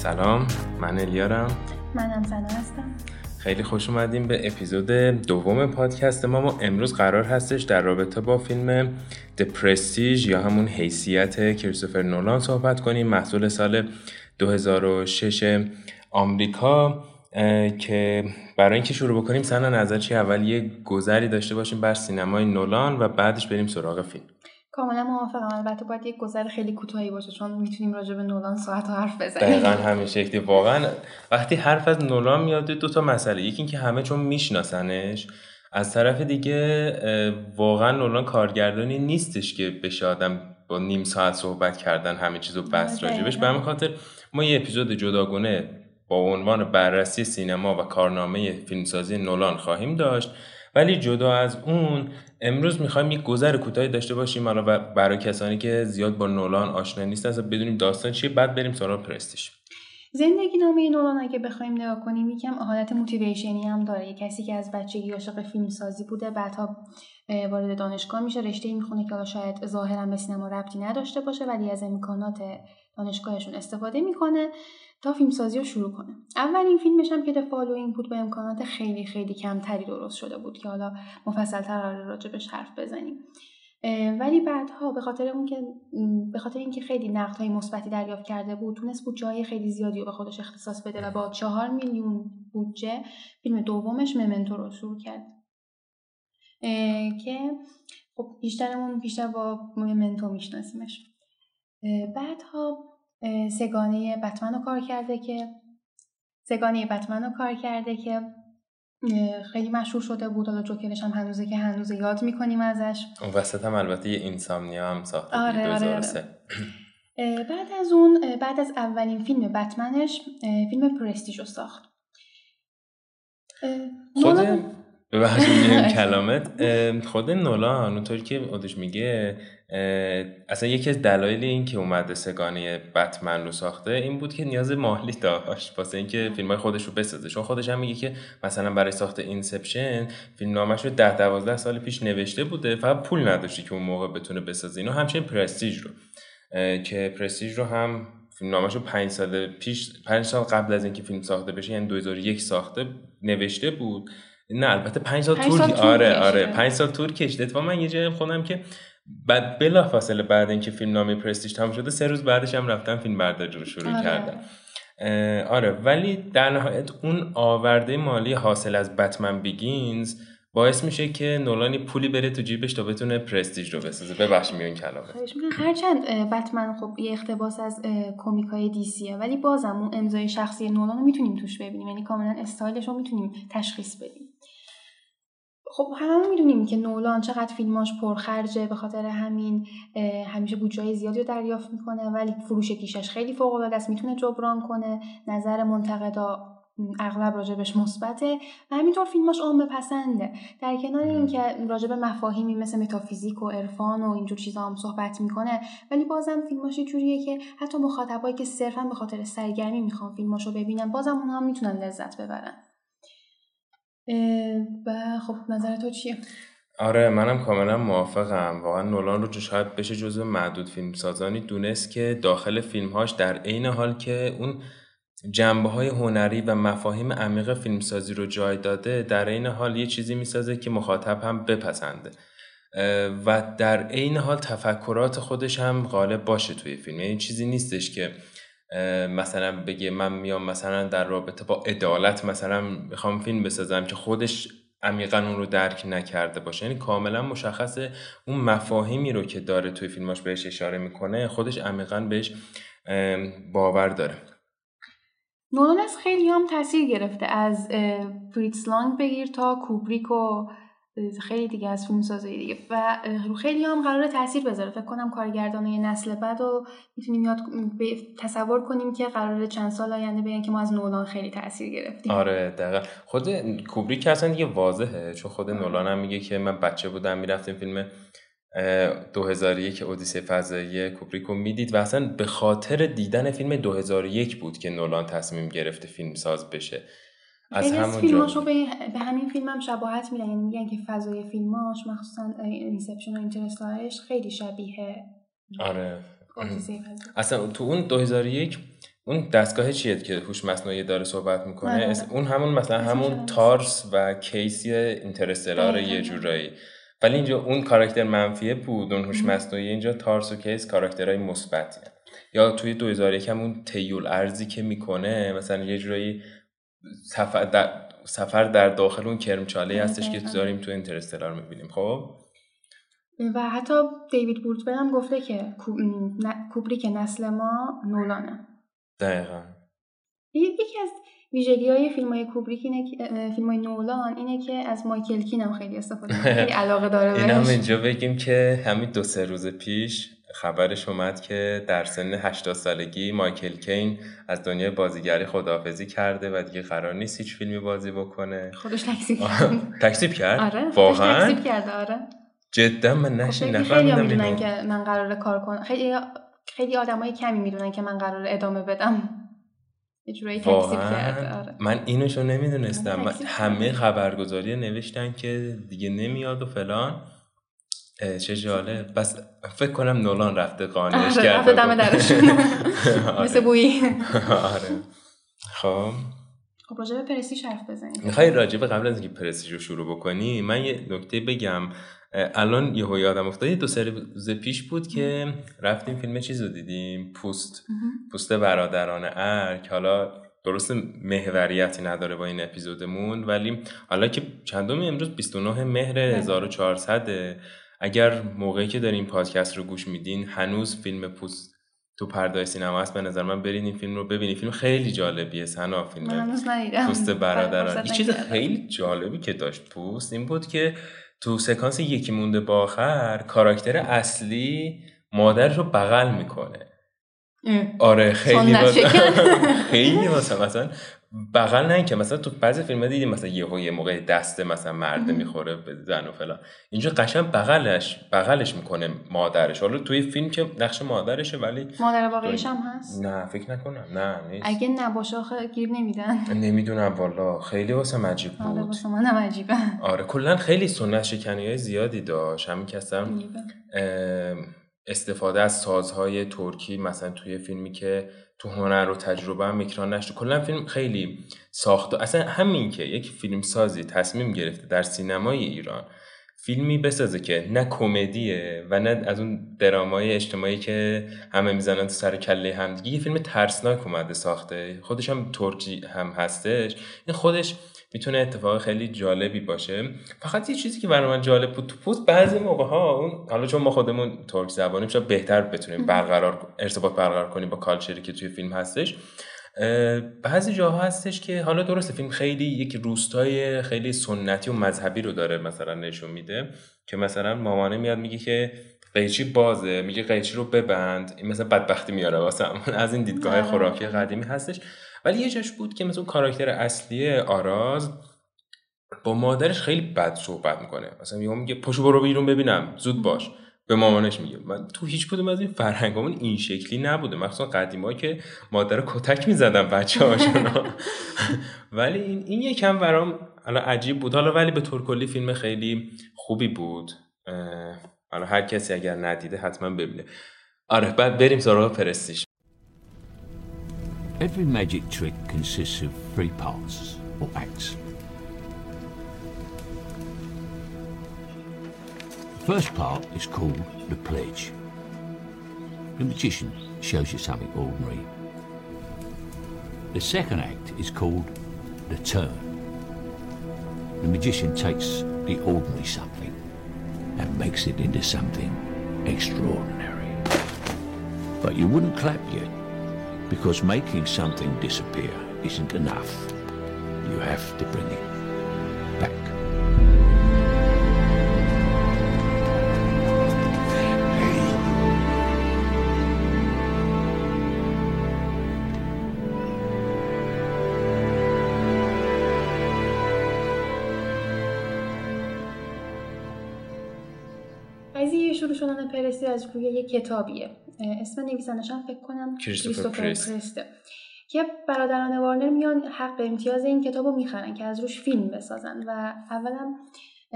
سلام من الیارم. منم سنا هستم. خیلی خوش اومدیم به اپیزود دوم پادکست ما. ما امروز قرار هستش در رابطه با فیلم دپرستیج یا همون حیثیت کریستوفر نولان صحبت کنیم. محصول سال 2006 آمریکا که برای اینکه شروع بکنیم سنا نظر چی؟ اول یه گذری داشته باشیم بر سینمای نولان و بعدش بریم سراغ فیلم. کاملا موافقم. البته باید یک گذر خیلی کوتاهی باشه چون می‌تونیم راجع به نولان ساعت حرف بزنیم. دقیقا همین شکلی. واقعا وقتی حرف از نولان میاد دو تا مسئله. یکی اینکه همه چون میشناسنش از طرف دیگه واقعا نولان کارگردانی نیستش که بشه آدم با نیم ساعت صحبت کردن همه چیزو بس راجبش. به همین خاطر ما یه اپیزود جداگونه با عنوان بررسی سینما و کارنامه فیلمسازی نولان خواهیم داشت. ولی جدا از اون امروز می‌خوایم یک گذر کوتاهی داشته باشیم حالا برای کسانی که زیاد با نولان آشنا نیستن اصلا بدونیم داستان چیه بعد بریم سراغ پرستیش زندگی نامه نولان اگه بخوایم نگاه کنیم یکم حالت موتیویشنی هم داره. یه کسی که از بچگی عاشق فیلمسازی بوده بعدها وارد دانشگاه میشه رشته می‌خونه که شاید ظاهرا به سینما ربطی نداشته باشه ولی از امکانات دانشگاهشون استفاده می‌کنه. تا فیلمسازی رو شروع کنه. اولین فیلمش هم که دفالو این بود به امکانات خیلی خیلی کمتری درست شده بود که حالا مفصل تر راجبش حرف بزنیم. ولی بعدها به خاطر اون که به خاطر اینکه خیلی نقد های مثبتی دریافت کرده بود تونست بود جای خیلی زیادی رو به خودش اختصاص بده و با چهار میلیون بودجه فیلم دومش ممنتو رو شروع کرد. که خب بیشترمون بیشتر با ممنتو میشناسیمش. بعدها سگانه بتمن رو کار کرده که سگانه بتمن رو کار کرده که خیلی مشهور شده بود. حالا جوکرش هم هنوزه که هنوز یاد می‌کنیم ازش. اون وسط هم البته یه اینسامنیا هم ساخته آره آره, آره. بعد از اون بعد از اولین فیلم بتمنش فیلم پرستیج رو ساخت. خود ببخشید کلامت. خود نولان اونطوری که خودش میگه اصلا یکی از دلایل این که اومده سگانه بتمن رو ساخته این بود که نیاز مالی داشت. واسه اینکه فیلم های خودش رو بسازه. چون خودش هم میگه که مثلا برای ساخت Inception فیلم نامش رو ده دوازده سال پیش نوشته بوده. فقط پول نداشته که اون موقع بتونه بسازه. اینو همچنین Prestige رو. که Prestige رو هم فیلم نامش رو پنج سال پیش پنج سال قبل از اینکه فیلم ساخته بشه یعنی 2001 ساخته نوشته بود. نه البته پنج سال طول آره آره پنج سال طول کشیده. و من یه جایی خوندم که بعد بلا فاصله بعد اینکه فیلم نامه Prestige تموم شده سه روز بعدش هم رفتم فیلم برداری رو شروع آره. کردم. آره ولی در نهایت اون آورده مالی حاصل از Batman Begins باعث میشه که نولانی پولی بره تو جیبش تا بتونه Prestige رو بسازه. ببخش میون کلامه. هرچند بتمن خب یه اقتباس از کمیک های DC ه ولی بازم اون امضای شخصی نولان رو می‌تونیم توش ببینیم. یعنی کاملا استایلش رو می‌تونیم تشخیص بدیم. خب همه می‌دونیم که نولان چقدر فیلماش پرخرجه به خاطر همین همیشه بودجه زیادی رو دریافت می‌کنه ولی فروش گیشش خیلی فوق العاده است می‌تونه جبران کنه. نظر منتقدا اغلب راجبش مثبته و همینطور فیلماش عامه پسنده. در کنار اینکه راجب مفاهیمی مثل متافیزیک و عرفان و اینجور چیزا هم صحبت می‌کنه ولی بازم فیلماش جوریه که حتی مخاطبایی که صرفا به خاطر سرگرمی می‌خوان فیلماشو ببینن بازم اونها می‌تونن لذت ببرن. و خب نظر تو چیه؟ آره منم کاملا موافقم. واقعا نولان رو شاید بشه جزو معدود فیلم سازانی دونست که داخل فیلمهاش در عین حال که اون جنبه های هنری و مفاهیم عمیق فیلمسازی رو جای داده در عین حال یه چیزی می‌سازه که مخاطب هم بپسنده. و در عین حال تفکرات خودش هم غالب باشه توی فیلم. یعنی چیزی نیستش که مثلا بگه من میام مثلا در رابطه با عدالت مثلا می‌خوام فیلم بسازم که خودش عمیقا اون رو درک نکرده باشه. یعنی کاملا مشخصه اون مفاهیمی رو که داره توی فیلماش بهش اشاره می‌کنه خودش عمیقا بهش باور داره. نولان از خیلی هم تاثیر گرفته. از فریتز لانگ بگیر تا کوبریک و خیلی دیگه از فیلم سازه دیگه. و خیلی هم قرار تاثیر بذاره. فکر کنم کارگردان نسل بعد و می‌تونیم یاد تصور کنیم که قرار چند سال آینده بگن که ما از نولان خیلی تاثیر گرفتیم. آره دقیقا. خود کوبریک اصلا دیگه واضحه. چون خود نولان هم میگه که من بچه بودم می‌رفتیم فیلم 2001 اودیسه فضایی کوبریک رو می‌دید. و اصلا به خاطر دیدن فیلم 2001 بود که نولان تصمیم گرفته فیلم ساز بشه. از همون فیلماشو به, به همین فیلم هم شباهت میدن. یعنی میگن که فضای فیلماش مخصوصا Inception و Interstellar ش خیلی شبیه آره. اصلا تو اون 2001 اون دستگاه چیه که هوش مصنوعی داره صحبت می‌کنه؟ آره. اون همون مثلا همون تارس و کیسی Interstellar. یه جورایی. ولی اینجا اون کاراکتر منفیه بود اون هوش مصنوعی. اینجا تارس و کیس کاراکترهای مثبتی یا توی 2001 هم اون تیول ارزی که می‌کنه مثلا یه جورایی سفر در, سفر در داخل اون کرمچاله هستش که دقیقاً. داریم تو اینترستلار می‌بینیم خب و حتی دیوید بورتمن هم گفته که کو- ن- کوبریک نسل ما نولانه دقیقا یکی از ویژگی های فیلم های کوبریک اینه که فیلم های نولان اینه که از مایکل کین هم خیلی استفاده. خیلی علاقه داره این هم بهش اینجا بگیم که همین دو سه روز پیش خبرش اومد که در سن 80 سالگی مایکل کین از دنیای بازیگری خداحافظی کرده و دیگه قرار نیست هیچ فیلمی بازی بکنه. خودش تکسیب کرد. تکسیب کرد؟ آره واقعا؟ تکسیب کرده آره. جدا من خب خیلی نفهمیدم می‌دونن که من قراره کار کنم. خیلی خیلی آدمای کمی می‌دونن که من قراره ادامه بدم. واقعا؟ آره. من اینوشو نمی‌دونستم. همه. خبرگزاری نوشتن که دیگه نمیاد و فلان. چه جالب. بس فکر کنم نولان رفته قانعش آره کرده رفته دم. درشون آره. مثل بویی. آره. خب. خب راجع به پرستیژ حرف بزنیم. می‌خوای راجب قبل از اینکه پرستیژ رو شروع بکنی من یه نکته بگم. الان یهو یادم افتاد یه دو سه روز پیش بود که رفتیم فیلم چیز رو دیدیم پوست. پوست برادران ارک. حالا درست محوریتی نداره با این اپیزودمون ولی حالا که چندم امروز 29 مهر 1400 اگر موقعی که دارین پادکست رو گوش میدین هنوز فیلم پوست تو پرده سینما هست به نظر من برین این فیلم رو ببینید فیلم خیلی جالبیه سنا فیلم پوست برادران یه چیز. خیلی جالبی که داشت پوست این بود که تو سکانس یکی مونده با آخر کاراکتر اصلی مادرش رو بغل می‌کنه اه. آره خیلی شکن. خیلی مثلا بغل نه که مثلا تو بعضی فیلم دیدیم مثلا یهو یه موقع دست مثلا مرد. می‌خوره به زن و فلان. اینجا قشنگ بغلش بغلش می‌کنه مادرش. حالا توی فیلم که نقش مادرشه ولی مادر واقعیش هم هست؟ نه فکر نکنم. نه نیست. اگه نباشه آخه گیر نمیدن. نمی‌دونم والا. خیلی واسه عجیب آره بود. واسه منم عجیبه. آره کلا خیلی سنت شکنی های زیادی داشت. همین. ام، استفاده از سازهای ترکی مثلا توی فیلمی که تو هنر و تجربه هم اکران نشد. کلا فیلم خیلی ساخته اصلا همین که یک فیلم سازی تصمیم گرفته در سینمای ایران فیلمی بسازه که نه کمدیه و نه از اون درامای اجتماعی که همه می‌زنن تو سر کله همدیگه یه فیلم ترسناک اومده ساخته. خودش هم ترکی هم هستش. این خودش می‌تونه اتفاق خیلی جالبی باشه. فقط یه چیزی که برای من جالب بود تو پوست بعضی موقع ها اون حالا چون ما خودمون ترک زبانیم شاید بهتر بتونیم برقرار ارتباط برقرار کنیم با کالچری که توی فیلم هستش. بعضی جاها هستش که حالا درسته فیلم خیلی یک روستای خیلی سنتی و مذهبی رو داره مثلا نشون میده که مثلا مامانه میاد میگه که قیچی بازه میگه قیچی رو ببند این مثلا بدبختی میاره واسه از این دیدگاه. خوراکی قدیمی هستش. ولی یه جاش بود که مثلا اون کاراکتر اصلی آراز با مادرش خیلی بد صحبت می‌کنه. مثلا یهو میگه پاشو برو بیرون ببینم زود باش. به مامانش میگه. من تو هیچ کدوم از این فرهنگامون این شکلی نبوده. مخصوصا قدیما که مادر کتک می‌زدن بچه هاشون ولی این, این یکم برام حالا عجیب بود. حالا ولی به طور کلی فیلم خیلی خوبی بود. حالا هر کسی اگر ندیده حتما ببینه. آره بعد بریم سراغ پرستیش Every magic trick consists of three parts, or acts. The first part is called the pledge. The magician shows you something ordinary. The second act is called the turn. The magician takes the ordinary something and makes it into something extraordinary. But you wouldn't clap yet because making something disappear isn't enough. You have to bring it پرستی از روی یه کتابیه. اسم نویسندش هم فکر کنم کریستوفر. پرسته. که برادران وارنر میان حق امتیاز این کتاب رو می‌خرن که از روش فیلم بسازن و اولا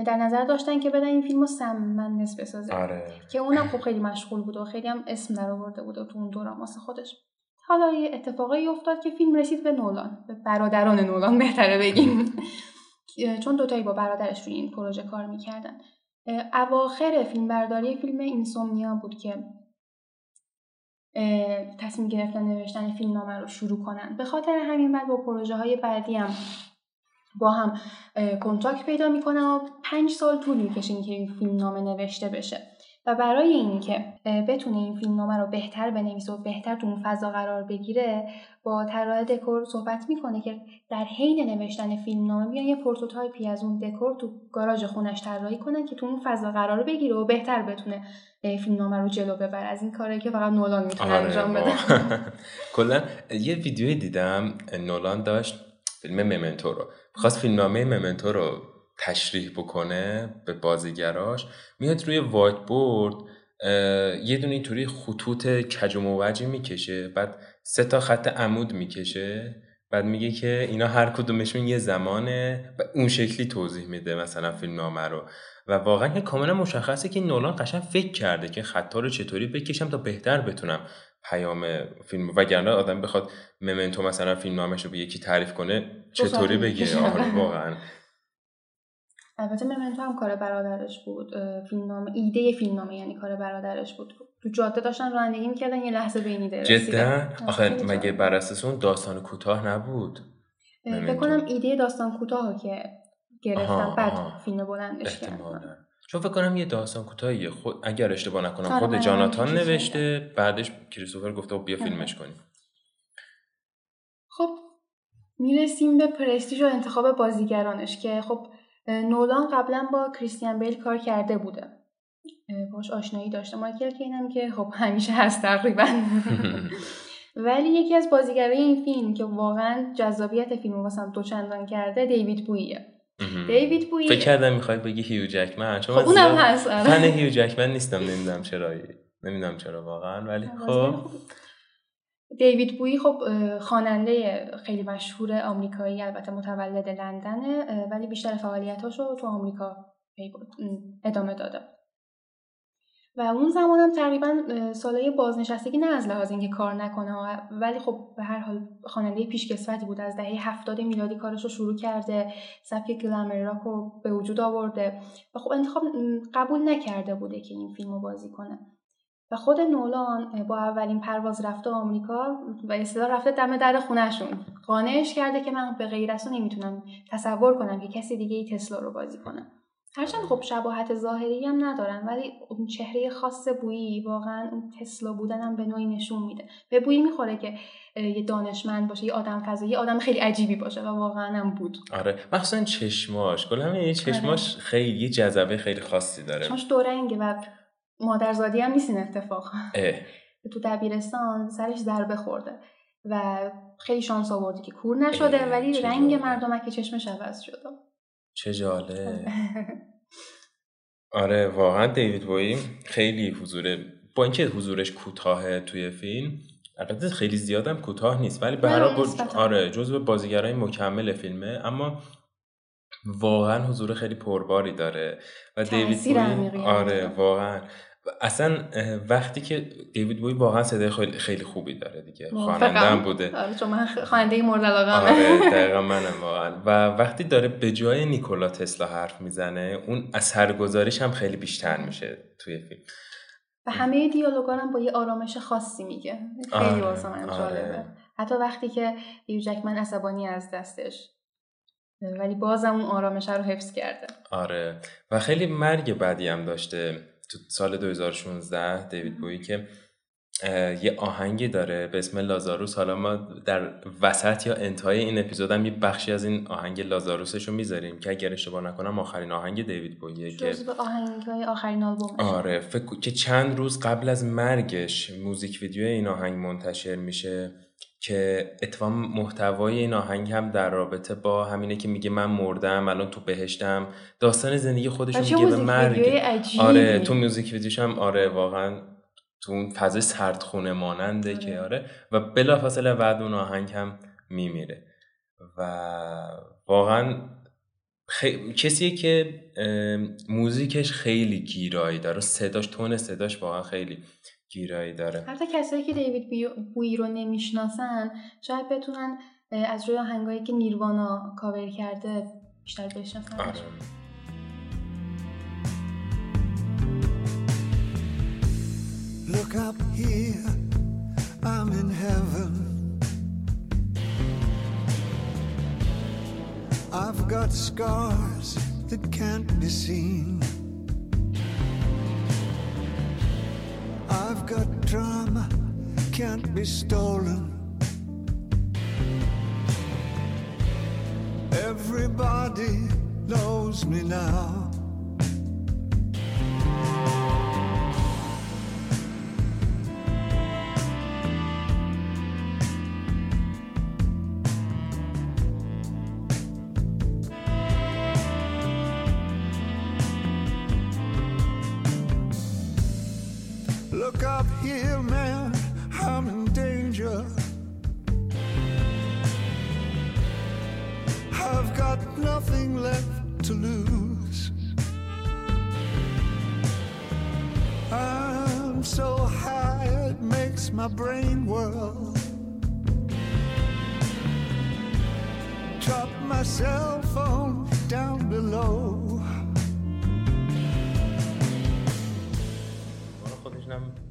در نظر داشتن که بدن این فیلم رو سم بسازه. آره. که اونم خب خیلی مشغول بود و خیلی هم اسم در آورده بود تو اون دوران واسه خودش. حالا یه اتفاقی افتاد که فیلم رسید به نولان. به برادران نولان بهتره بگیم. چون دوتایی با برادرش روی این پروژه کار می‌کردن. اواخر فیلم برداری فیلم Insomnia بود که تصمیم گرفتن نوشتن فیلم نامه رو شروع کنن. به خاطر همین بعد با پروژه های بعدی هم با هم کنتاکت پیدا می‌کنن و پنج سال طول می‌کشه که این فیلم نامه نوشته بشه. و برای اینکه بتونه این فیلم نامه رو بهتر بنویسه و بهتر تو اون فضا قرار بگیره با طراح دکور صحبت می‌کنه که در حین نوشتن فیلم نامه بیان یه prototype ی از اون دکور تو گاراژ خونش طراحی کنن که تو اون فضا قرار بگیره و بهتر بتونه فیلم نامه رو جلو ببره. از این کاری که فقط نولان می‌تونه آره انجام بده. کلا یه ویدیوی دیدم نولان داشت فیلم ممنتو رو. خواست فیلم نامه ممنتو رو تشریح بکنه به بازیگراش میاد روی وایت بورد یه دونه اینطوری خطوط کج و موجی می‌کشه بعد سه تا خط عمود می‌کشه بعد میگه که اینا هر کدومشون یه زمانه و اون شکلی توضیح میده مثلا فیلم نامه رو. و واقعا کاملا مشخصه که نولان قشنگ فکر کرده که خطا رو چطوری بکشم تا بهتر بتونم پیام فیلم وگرنه آدم بخواد ممنتو مثلا فیلم نامش رو به یکی تعریف کنه چطوری بگه؟ آره واقعا. البته ممنتو هم کار برادرش بود فیلمنامه ایده فیلمنامه یعنی کار برادرش بود. تو جاده داشتن رانندگی می‌کردن یه لحظه به این جدا؟ آخه مگه بر اساس اون داستان کوتاه نبود؟ فکر ایده داستان کوتاه که گرفتم بعد فیلم بلندش کردم چون فکر کنم یه داستان کوتاهیه خود اگر اشتباه نکنم آره، خود جاناتان نوشته بعدش کریستوفر گفته خب بیا آره. فیلمش کنیم. خب می‌رسیم به پرستیژ و انتخاب بازیگرانش که خب نولان قبلا با کریستیان بیل کار کرده بوده. باش آشنایی داشته. مایکل اینم که خب همیشه هست تقریبا. ولی یکی از بازیگرای این فیلم که واقعا جذابیت فیلم واسم دو چندان کرده دیوید بویه. دیوید بویه فکر کردم می‌خوای بگی هیو جکمن. چون خب اونم هست آره. فن هیو جکمن نیستم. نمی‌دونم چرا نمی‌دونم چرا واقعا. ولی خب. دیوید بویی خب خواننده خیلی مشهور آمریکایی البته متولد لندنه ولی بیشتر فعالیتاش رو تو آمریکا ادامه داده. و اون زمان هم تقریبا سالهای بازنشستگی نه از لحاظ اینکه کار نکنه ولی خب به هر حال خواننده پیشکسوتی بود از دهه هفتاد میلادی کارش رو شروع کرده سبک گلمر راک رو به وجود آورده و خب انتخاب قبول نکرده بوده که این فیلم رو بازی کنه. و خود نولان با اولین پرواز رفته آمریکا و اصطلاح رفته دم در خونهشون. قانعش کرده که من به غیر از نمی‌تونم تصور کنم که کسی دیگه ای تسلا رو بازی کنه. هرچند خب شباهت ظاهری هم ندارن ولی اون چهره خاص بویی واقعا اون تسلا بودن هم به نوعی نشون میده. به بویی می‌خوره که یه دانشمند باشه یه آدم فضایی یه آدم خیلی عجیبی باشه و واقعا هم بود. آره. مخصوصا چشماش. کلا یه چشماش آره. خیلی جذبه خیلی خاصی داره. چشماش دو رنگه و مادرزادی هم نیست این اتفاق. تو دبیرستان سرش ضربه خورده و خیلی شانس آورده که کور نشده ولی رنگ مردمک چشمش عوض شده چه جاله آره واقعا دیوید بوی خیلی حضوره با اینکه حضورش کوتاه توی فیلم البته خیلی زیادم کوتاه نیست ولی به هر حال آره جزو بازیگرای مکمل فیلمه اما واقعا حضور خیلی پرباری داره و دیوید بوی آره واقعا. اصلا وقتی که دیوید بوی واقعا صدای خیلی, خیلی خوبی داره دیگه خواننده هم بوده. آره چون من خواننده مورد علاقه آره دقیقا منم واقعا. و وقتی داره به جای نیکولا تسلا حرف می‌زنه اون اثرگذاریش هم خیلی بیشتر میشه توی فیلم. و همه دیالوگا هم با یه آرامش خاصی میگه. خیلی آره، واسه من آره. حتی وقتی که دیو جکمن عصبانی از دستش ولی بازم اون آرامش رو حفظ کرده. آره. و خیلی مرگ بعدی هم داشته تو سال 2016 دیوید بویی که یه آهنگی داره به اسم لازاروس. حالا ما در وسط یا انتهای این اپیزود هم یه بخشی از این آهنگ لازاروسش رو می‌ذاریم که اگر اشتباه نکنم آخرین آهنگ دیوید بوییه که آهنگ آخرین آلبومش آره. فکر که چند روز قبل از مرگش موزیک ویدیو این آهنگ منتشر میشه. که اتفاق محتوای این آهنگ هم در رابطه با همینه که میگه من مردم الان تو بهشتم. داستان زندگی خودش میگه به مرگ. آره تو موزیک ویدیوش هم آره واقعا تو اون فضای سردخونه ماننده آره. که آره. و بلافاصله بعد اون آهنگ هم میمیره. و واقعا خ... کسیه که موزیکش خیلی گیرایی داره. صداش تون صداش واقعا خیلی گیرایی داره حتی کسایی که دیوید بوی رو نمی‌شناسن شاید بتونن از روی آهنگایی که نیروانا کاور کرده بیشتر بشناسن آره. Look up here, I'm in heaven. I've got scars that can't be seen. I've got drama, can't be stolen. Everybody knows me now.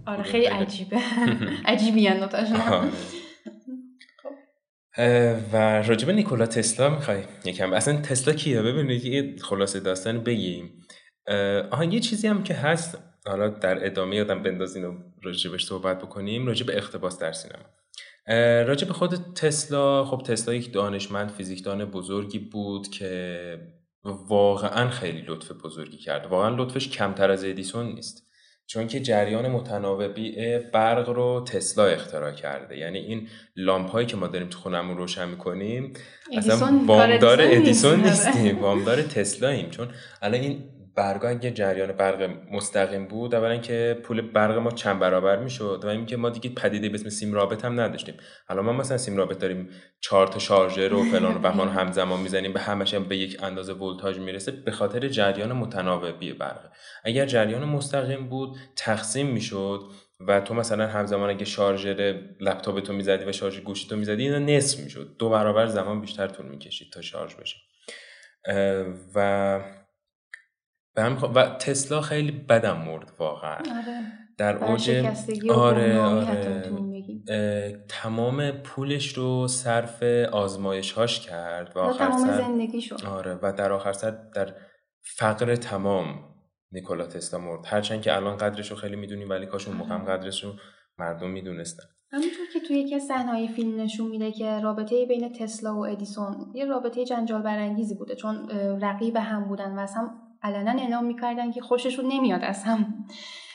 آره خیلی عجیبه. عجیبی آره. و راجب نیکولا تسلا می‌خوای یکم؟ اصلا تسلا کیه؟ ببینید یه خلاصه داستان بگیم. آها یه چیزی هم که هست. حالا در ادامه یادم بندازین و راجبش صحبت بکنیم. راجب اختباس در سینما. راجب خود تسلا خب تسلا یک دانشمند فیزیکدان بزرگی بود که واقعا خیلی لطف بزرگی کرد. واقعا لطفش کمتر از ادیسون نیست. چون که جریان متناوبی برق رو تسلا اختراع کرده. یعنی این لامپ هایی که ما داریم تو خونمون روشن می‌کنیم اصلا وامدار ادیسون نیستیم. وامدار تسلاییم. چون الان این برگا اگه جریان برق مستقیم بود اولا که پول برق ما چند برابر می‌شد و اینکه ما دیگه پدیده به اسم سیم رابط هم نداشتیم. حالا ما مثلا سیم رابط داریم چهار تا شارژر و فلان و بهمان همزمان می‌زنیم به همش هم به یک اندازه ولتاژ می‌رسه به خاطر جریان متناوبی برق. اگر جریان مستقیم بود تقسیم می‌شد و تو مثلا همزمان اگه شارژر لپتاپ تو می‌زدی و شارژ گوشی تو می‌زدی اینا نصف می‌شد. دو برابر زمان بیشتر طول می‌کشید تا شارژ بشه. و و تسلا خیلی بدم مرد واقعا. آره. در اوج آره آره. تمام پولش رو صرف هاش کرد و آخر سر آره و در آخر سر در فقر تمام نیکولا تسلا مرد. هرچند که الان قدرش رو خیلی می‌دونیم ولی کاش اون موقع. قدرش رو مردم می‌دونستن. همونطور که توی یکی از صحنه‌های فیلم نشون میده که رابطه بین تسلا و ادیسون یه رابطه جنجال برانگیزی بوده چون رقیب هم بودن و اصلا علنا اعلام می‌کردن که خوششون نمیاد از هم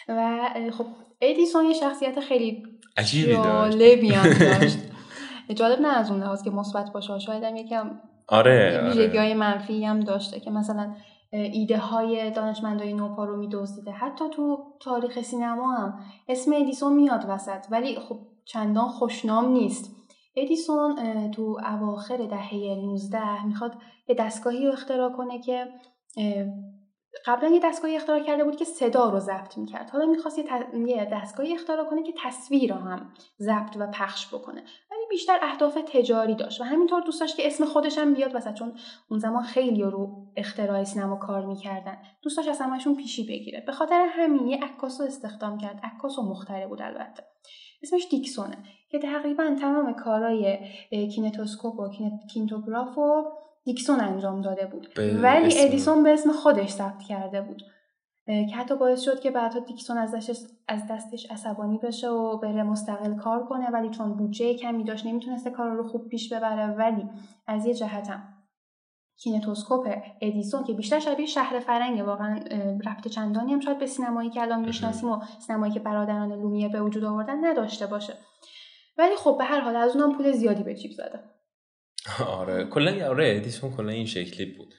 و خب ادیسون یه شخصیت خیلی جالبی هم داشت. جالب نه از اون لحاظ که مثبت باشه شاید هم یکم آره ویژگی های منفی هم داشته که مثلا ایده های دانشمندای نوپا رو میدوزیده حتی تو تاریخ سینما هم اسم ادیسون میاد وسط. ولی خب چندان خوشنام نیست. ادیسون تو اواخر دهه 19 می‌خواد یه دستگاهی رو اختراع کنه که قبلا یه دستگاهی اختراع کرده بود که صدا رو ضبط می‌کرد. حالا می‌خواست یه, یه دستگاهی اختراع کنه که تصویر رو هم ضبط و پخش بکنه. ولی بیشتر اهداف تجاری داشت و همینطور دوست داشت که اسم خودش هم بیاد وسط چون اون زمان خیلی رو اختراع سینما کار می‌کردن. دوست داشت از همشون پیشی بگیره. به خاطر همین یه عکاس رو استخدام کرد. عکاس و مخترع بود البته. اسمش دیکسونه که تقریبا تمام کارهای کینتوسکوپ و کینتوگراف رو دیکسون انجام داده بود. ولی ادیسون به اسم خودش ثبت کرده بود. که حتی باعث شد که بعدها دیکسون از دستش, از دستش عصبانی بشه و بره مستقل کار کنه ولی چون بودجه کمی داشت نمی‌تونسته کار رو خوب پیش ببره. ولی از یه جهتم کینتوسکوپ ادیسون که بیشتر شبیه شهر فرنگه واقعا ربط چندانی هم شاید به سینمایی که الان می‌شناسیم و سینمایی که برادران لومیه به وجود آوردن نداشته باشه. ولی خب به هر حال از اونم پول زیادی به جیب زده. آره. کلا آره ادیسون کلا این شکلی بود.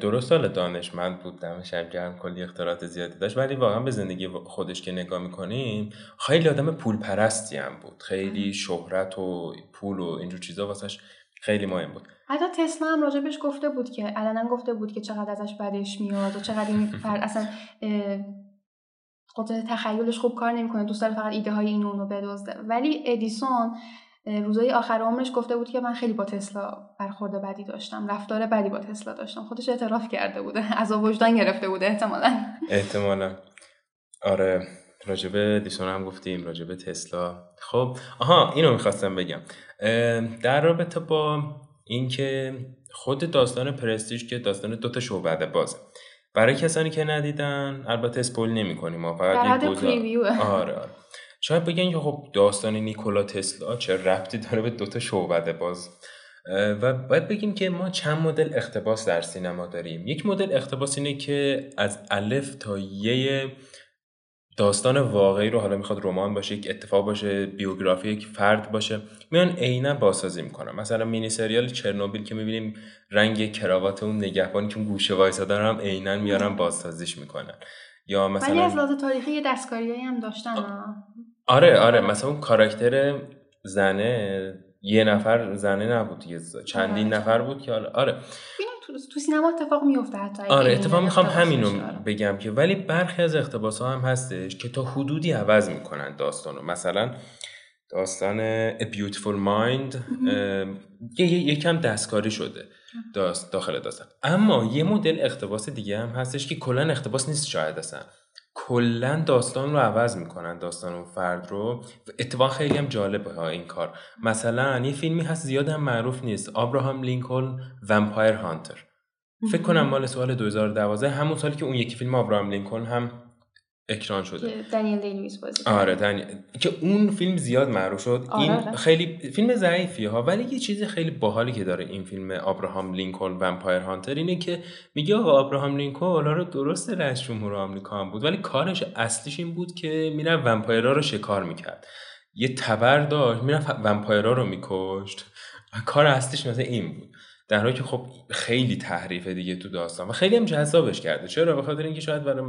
درست حالا دانشمند بود دمش گرم کلی اختراعات زیادی داشت ولی واقعا به زندگی خودش که نگاه می‌کنیم خیلی آدم پول پرستی هم بود. خیلی شهرت و پول و اینجور چیزا واسش خیلی مهم بود. حتی تسلا هم راجبش گفته بود که علنا گفته بود که چقدر ازش بدش میاد و چقدر این فرد اصلا قدرت تخیلش خوب کار نمی‌کنه دوست داره فقط ایده های این اونو بدزده. ولی ادیسون روزای آخر عمرش گفته بود که من خیلی با تسلا برخورد بدی داشتم رفتار بدی با تسلا داشتم. خودش اعتراف کرده بوده. از وجدان گرفته بوده احتمالا. احتمالا. آره راجبه دیسون هم گفتیم راجبه تسلا. خب آها اینو می‌خواستم بگم. در رابطه با اینکه خود داستان پرستیج که داستان دوتا شعبده بازه. برای کسانی که ندیدن البته اسپول نمی کنیم ما فقط یک آره آره. شاید بگن که خب داستان نیکولا تسلا چه ربطی داره به دوتا شعبده باز؟ و باید بگیم که ما چند مدل اختباس در سینما داریم. یک مدل اختباس اینه که از الف تا یه داستان واقعی رو حالا می‌خواد رمان باشه یک اتفاق باشه بیوگرافی یک فرد باشه میان عینا بازسازی می‌کنن. مثلا مینی سریال چرنوبیل که می‌بینیم رنگ کراوات اون نگهبانی که اون گوشه وایساده هم عینا میارن بازسازیش می‌کنن. یا مثلا ولی از لحاظ تاریخی یه دستکاری هم داشتن آره آره مثلا اون کاراکتر زنه یه نفر زنه نبود یه چندین آره. نفر بود که آره. تو سینما اتفاق میفته حتی آره اتفاق می‌خوام همینو آره. بگم که ولی برخی از اقتباس ها هم هستش که تا حدودی عوض می‌کنن داستانو. مثلا داستان A Beautiful Mind یکم دستکاری شده داخل داستان. اما یه مدل اقتباس دیگه هم هستش که کلا اقتباس نیست شاید اصلا. کلا داستان رو عوض می‌کنن داستان اون فرد رو. اتفاق خیلی هم جالبه ها این کار. مثلا یه فیلمی هست زیاد هم معروف نیست آبراهام لینکلن Vampire Hunter فکر کنم مال سال 2012 همون سالی که اون یکی فیلم آبراهام لینکلن هم اکران شده. دنیل دی لوییس بازی آره دنیل. که اون فیلم زیاد معروف شد. آره این آره. خیلی فیلم ضعیفیه ها ولی یه چیز خیلی باحالی که داره این فیلم ابراهام لینکلن Vampire Hunter اینه که میگه آقا ابراهام لینکلن رو درست رئیس جمهور آمریکا هم بود ولی کارش اصلیش این بود که میره vampire ها رو شکار می‌کرد. یه تبر داشت می‌رفت vampire ها رو میکشت. کار اصلیش مثلا این بود. در حالی که خب خیلی تحریف دیگه تو داستان و خیلی هم جذابش کرده. چرا؟ به خاطر اینکه شاید برای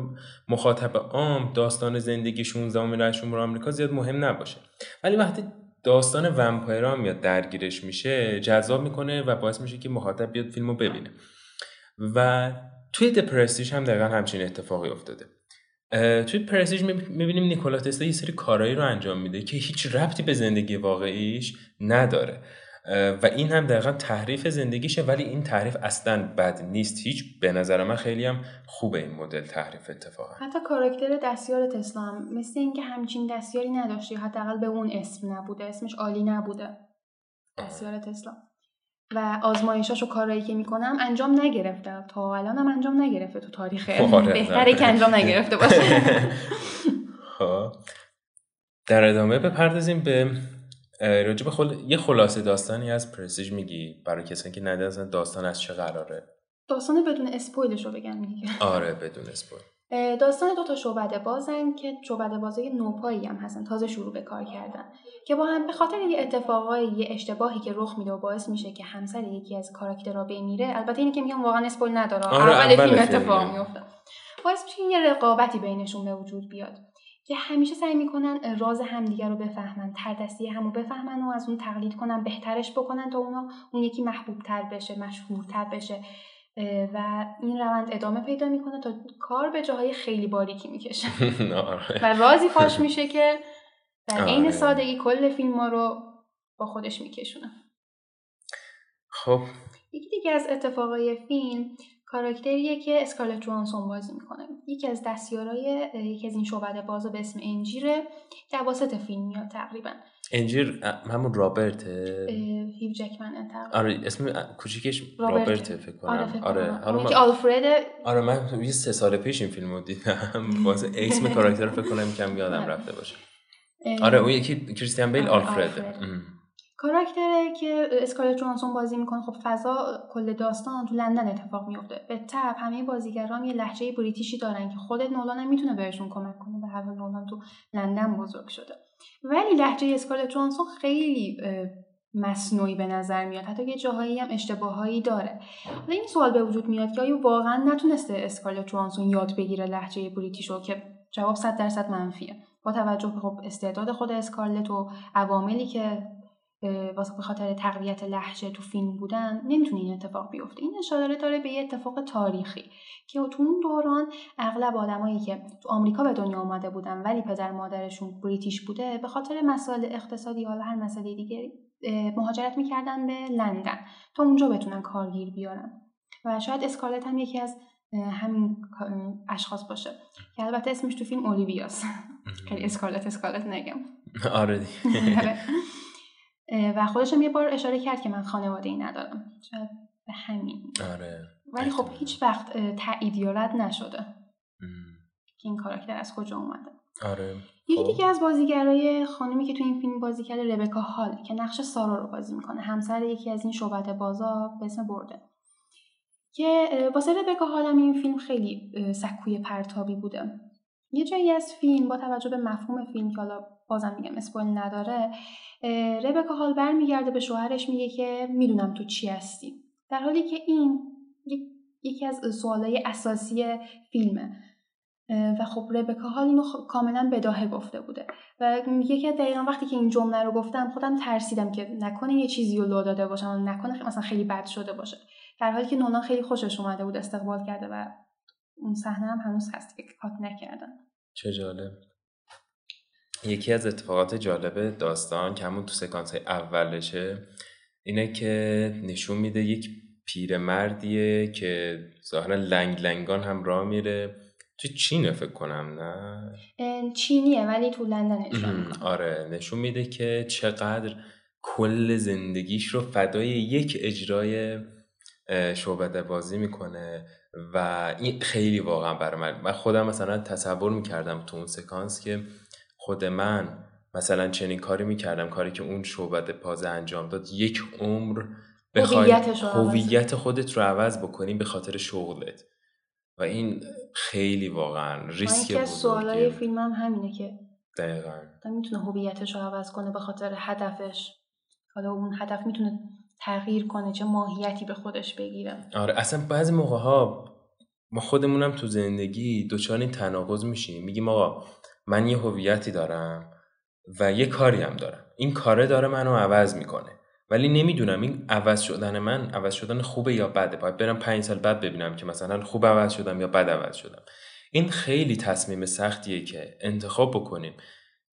مخاطب عام داستان زندگی 16 رئیس جمهور آمریکا زیاد مهم نباشه. ولی وقتی داستان ومپایرا میاد درگیرش میشه جذاب می‌کنه و باعث میشه که مخاطب بیاد فیلمو ببینه. و توی دپرستیش هم دقیقا همچین اتفاقی افتاده. توی پرستیج می‌بینیم نیکولا تسلا یه سری کارهایی رو انجام میده که هیچ ربطی به زندگی واقعیش نداره. و این هم دقیقا تحریف زندگیشه ولی این تحریف اصلا بد نیست. هیچ به نظر من خیلی هم خوبه این مدل تحریف اتفاقا. حتی کاراکتر دستیار تسلا هم مثل اینکه همچین دستیاری نداشته حداقل به اون اسم نبوده اسمش عالی نبوده. دستیار تسلا و آزمایشاش و کارهایی که می‌کنم انجام نگرفته. تا الان هم انجام نگرفته تو تاریخ آره، بهتره که انجام نگرفته باشه. خب. در ادامه بپردازیم به راجب خل... یه خلاصه داستانی از پرستیج میگی برای کسانی که ندازن داستان از چه قراره؟ داستان بدون اسپویلش رو بگم میگه. آره بدون اسپویل. داستان دو تا شعبده بازن که شعبده بازای نوپایی هم هستن تازه شروع به کار کردن. که با هم به خاطر یه اتفاقای یه اشتباهی که رخ میده و باعث میشه که همسر یکی از کاراکترها بمیره البته اینی که میگم واقعا اسپویل نداره. آره اول فیلم اتفاق میفته باعث میشه یه رقابتی بینشون به وجود بیاد. که همیشه سعی می‌کنن راز همدیگه رو بفهمن تردستی همو بفهمن و از اون تقلید کنن بهترش بکنن تا اونا اون یکی محبوب تر بشه مشهورتر بشه و این روند ادامه پیدا می‌کنه تا کار به جاهای خیلی باریکی می‌کشه آره. و رازی فاش میشه که در عین آره. سادگی کل فیلم ها رو با خودش میکشونه خب یکی دیگه از اتفاقای فیلم کاراکتریه که اسکارلت جوانسون بازی می‌کنه. یکی از دستیارای یکی از این شعبده بازا به اسم انجیره که واسط فیلم میاد تقریبا. انجیر همون رابرت. هیو جکمن آره اسم کوچیکش رابرت. فکر کنم. آره آره آره من... آلفرد. آره من یه سه سال پیش این فیلمو دیدم. واسه اسم کاراکتر فکر کنم کم یادم آره. رفته باشه. آره اون یکی کریستیان بیل آلفرد. کاراکتره که اسکارلت جوانسون بازی می‌کنه. خب فضا کل داستان تو لندن اتفاق میفته به تب همه بازیگران یه لحجه بریتیشی دارن که خود نولان هم می‌تونه بهشون کمک کنه. به هر نولان تو لندن بزرگ شده. ولی لحجه اسکارلت جوانسون خیلی مصنوعی به نظر میاد. حتی یه جاهایی هم اشتباهایی داره. حالا این سوال به وجود میاد که آیا واقعا نتونسته اسکارلت جوانسون یاد بگیره لحجه بریتیشو که جواب 100 درصد منفیه؟ با توجه به خب استعداد خود اسکارلت و عواملی که واسه به خاطر تقویت لحجه تو فیلم بودن نمی‌تونه این اتفاق بیفته. این اشاره داره به یه اتفاق تاریخی که تو اون دوران اغلب آدمایی که تو آمریکا به دنیا آمده بودن ولی پدر مادرشون بریتیش بوده به خاطر مسائل اقتصادی یا هر مسئله دیگری مهاجرت می‌کردن به لندن تا اونجا بتونن کارگیر بیارن. و شاید اسکالت هم یکی از همین اشخاص باشه که البته اسمش تو فیلم اولیویاس. خیلی اسکالت اسکالت نگم. آره. و خودش هم یه بار اشاره کرد که من خانواده ای ندارم. شاید به همین. آره ولی خب هیچ وقت تایید یا رد نشده. که این کاراکتر از کجا اومده. آره یکی دیگه از بازیگرای خانمی که تو این فیلم بازی کرده ربکا هال که نقش سارا رو بازی می‌کنه. همسر یکی از این شعبت بازا به اسم برده. که واسه ربکا هال این فیلم خیلی سکوی پرتابی بوده. یه جایی از فیلم با توجه به مفهوم فیلم که حالا بازم میگم اسپویل نداره. ربکا هال برمیگرده به شوهرش میگه که می‌دونم تو چی هستی. در حالی که این یکی از سوالای اساسی فیلمه. و خب ربکا هال اینو کاملا بداهه گفته بوده. و میگه که دقیقا وقتی که این جمله رو گفتم خودم ترسیدم که نکنه یه چیزی رو لو داده باشم و نکنه مثلا خیلی بد شده باشه. در حالی که نولان خیلی خوشش اومده بود استقبال کرده و اون صحنه هم هنوز هست. که کات نکردن چه جالب. یکی از اتفاقات جالب داستان که همون تو سکانس اولشه اینه که نشون میده یک پیرمردیه که ظاهرا لنگ لنگان هم راه میره. تو چینه فکر کنم نه؟ چینیه ولی تو لندن نشون آره نشون میده که چقدر کل زندگیش رو فدای یک اجرای شعبده بازی می‌کنه و این خیلی واقعا برای من من خودم مثلا تصور می‌کردم تو اون سکانس که خود من مثلا چنین کاری می‌کردم کاری که اون شعبده پازه انجام داد یک عمر بخوای هویت خودت رو عوض بکنی به خاطر شغلت. و این خیلی واقعا ریسک بزرگیه. سوالای فیلم هم همینه که دقیقا. می‌تونه هویتش رو عوض کنه به خاطر هدفش. حالا اون هدف می‌تونه تغییر کنه چه ماهیتی به خودش بگیره. آره اصلا بعضی موقع ها ما خودمونم تو زندگی دوچار این تناقض میشیم. میگیم آقا من یه هویتی دارم و یه کاری هم دارم. این کاره داره منو عوض می‌کنه. ولی نمی‌دونم این عوض شدن من عوض شدن خوبه یا بده. باید برم پنج سال بعد ببینم که مثلا خوب عوض شدم یا بد عوض شدم. این خیلی تصمیم سختیه که انتخاب بکنیم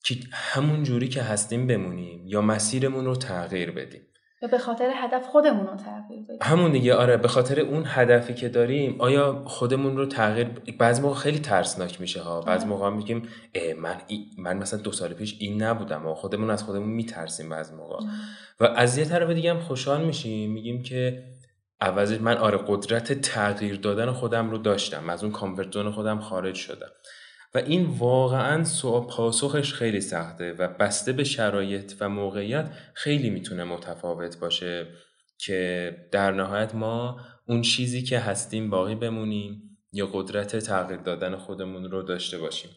که همون جوری که هستیم بمونیم یا مسیرمون رو تغییر بدیم. یا به خاطر هدف خودمون رو تغییر بدیم؟ همون دیگه آره. به خاطر اون هدفی که داریم آیا خودمون رو تغییر بعضی موقع خیلی ترسناک میشه ها؟ بعضی آره. موقع میگیم من من مثلا دو سال پیش این نبودم و خودمون از خودمون میترسیم بعضی موقع. و از یه طرف دیگه هم خوشحال میشیم میگیم که عوض من آره قدرت تغییر دادن خودم رو داشتم. از اون کامفورت زون خودم خارج شدم. و این واقعا پاسخش خیلی سخته و بسته به شرایط و موقعیت خیلی می‌تونه متفاوت باشه که در نهایت ما اون چیزی که هستیم باقی بمونیم یا قدرت تغییر دادن خودمون رو داشته باشیم.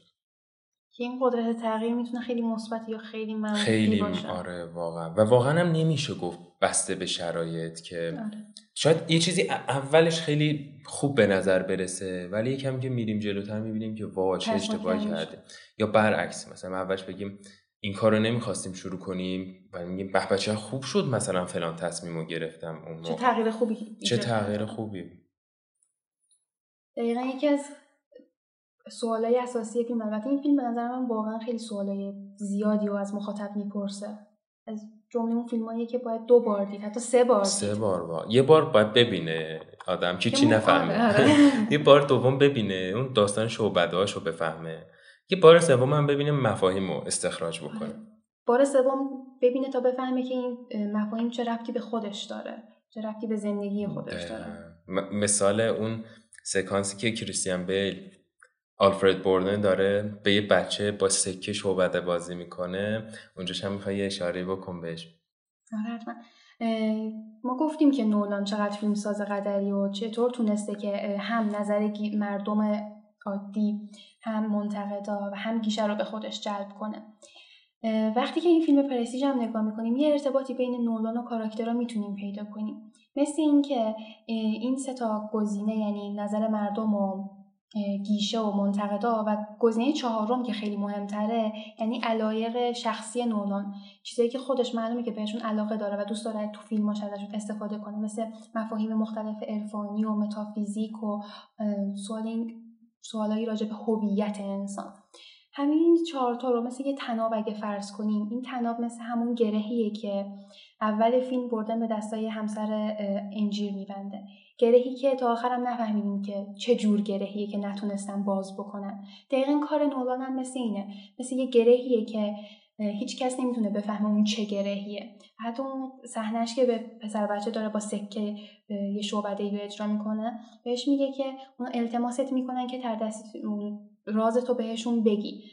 که این قدرت تغییر می‌تونه خیلی مثبت یا خیلی منفی خیلی آره واقعا. و واقعا هم نمیشه گفت بسته به شرایط که آره. شاید یه چیزی اولش خیلی خوب به نظر برسه ولی یکم که میریم جلوتر می‌بینیم که وا چه اشتباهی کردیم یا برعکس مثلا اولش بگیم این کار رو نمی‌خواستیم شروع کنیم و میگیم به بچه خوب شد مثلا فلان تصمیم رو گرفتم اون چه تغییر خوبی چه تغییر خوبی؟ دقیقا یکی از سوالای اساسی فیلم البته این فیلم به نظر من واقعا خیلی سوالای زیادی و از مخاطب می‌پرسه. از جمله اون فیلمایی که باید دو بار دید حتی سه بار دید. سه بار با. یه بار باید ببینه آدم که چی نفهمه آره. یه بار دوم ببینه اون داستان شعبدهاشو بفهمه یه بار سوم هم ببینه مفاهیم رو استخراج بکنه آره. بار سوم ببینه تا بفهمه که این مفاهیم چه ربطی به خودش داره چه ربطی به زندگی خودش داره مثال اون سکانسی که کریستیان بیل آلفرد بوردن داره به یه بچه با سکه شعبده بازی می‌کنه. اونجاش هم می‌خوای اشاره بکن بهش. آره ما گفتیم که نولان چقدر فیلم ساز قدری و چطور تونسته که هم نظر مردم عادی هم منتقدا و هم گیشه رو به خودش جلب کنه. وقتی که این فیلم پرستیژ هم نگاه می‌کنیم یه ارتباطی بین نولان و کاراکترها می‌تونیم پیدا کنیم. مثل اینکه این سه تا گزینه یعنی نظر مردم و گیشه و منتقدا و گزینه چهارم که خیلی مهمتره یعنی علایق شخصی نولان چیزایی که خودش معلومه که بهشون علاقه داره و دوست داره تو فیلماش ازشون استفاده کنه مثل مفاهیم مختلف عرفانی و متافیزیک و سوال این سوالایی راجع به هویت انسان. همین چهار تا رو مثل یه تناب اگه فرض کنیم این تناب مثل همون گرهیه که اول فیلم بردن به دستای همسر انجیر میبنده. گرهی که تا آخرم نفهمیدیم که چه جور گرهیه که نتونستن باز بکنن. دقیقا کار نولان هم مثل اینه. مثل یه گرهیه که هیچ کس نمی‌تونه بفهمه اون چه گرهیه. حتی اون صحنهش که به پسر بچه داره با سکه یه شعبده رو اجرا می‌کنه بهش میگه که اون التماست می‌کنن که تر دست راز تو بهشون بگی.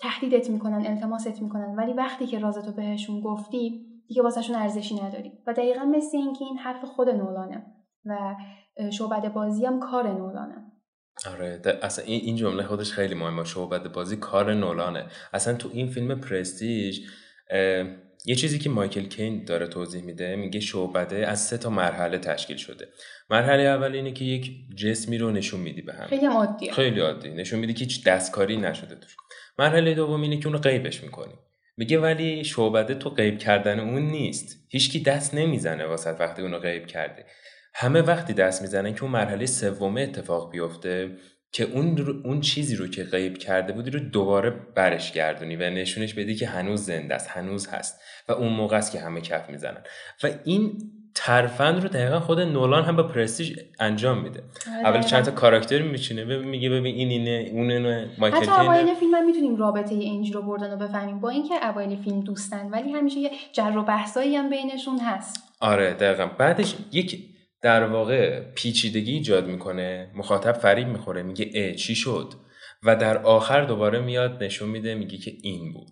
تهدیدت می‌کنن التماست می‌کنن. ولی وقتی که راز تو بهشون گفتی دیگه واسهشون ارزشی نداری. و دقیقا مثل اینکه این حرف خود نولانه. و شعبد بازی هم کار نولانه. آره اصلا این جمله خودش خیلی مهمه. شعبد بازی کار نولانه. اصلا تو این فیلم پرستیج یه چیزی که مایکل کین داره توضیح میده میگه شعبده از سه تا مرحله تشکیل شده. مرحله اول اینه که یک جسمی رو نشون میدی به هم. خیلی عادی خیلی عادی. نشون میدی که هیچ دستکاری نشده توش. مرحله دوم اینه که اون رو غیبش می‌کنی. میگه ولی شعبده تو غیب کردن اون نیست. هیچکی دست نمی‌زنه واسه وقتی اونو غیب کرده. همه وقتی دست می‌زنن که اون مرحله سومه اتفاق بیفته که اون, اون چیزی رو که غیب کرده بودی رو دوباره برش گردونی و نشونش بدی که هنوز زنده است هنوز هست و اون موقع است که همه کف می‌زنن. و این ترفند رو دقیقا خود نولان هم با پرستیج انجام میده. آره، اول چند تا کاراکتر میچینه میگه ببین این اینه اون اینه مایکل حتی اوایل فیلم هم می‌تونیم رابطه اینج رو بردن و بفهمیم. با اینکه اوایل فیلم دوستن ولی همیشه یه جر و بحثایی هم بینشون هست. آره دقیقا. بعدش یک در واقع پیچیدگی ایجاد می‌کنه. مخاطب فریب می‌خوره میگه اه چی شد؟ و در آخر دوباره میاد نشون میده میگه که این بود.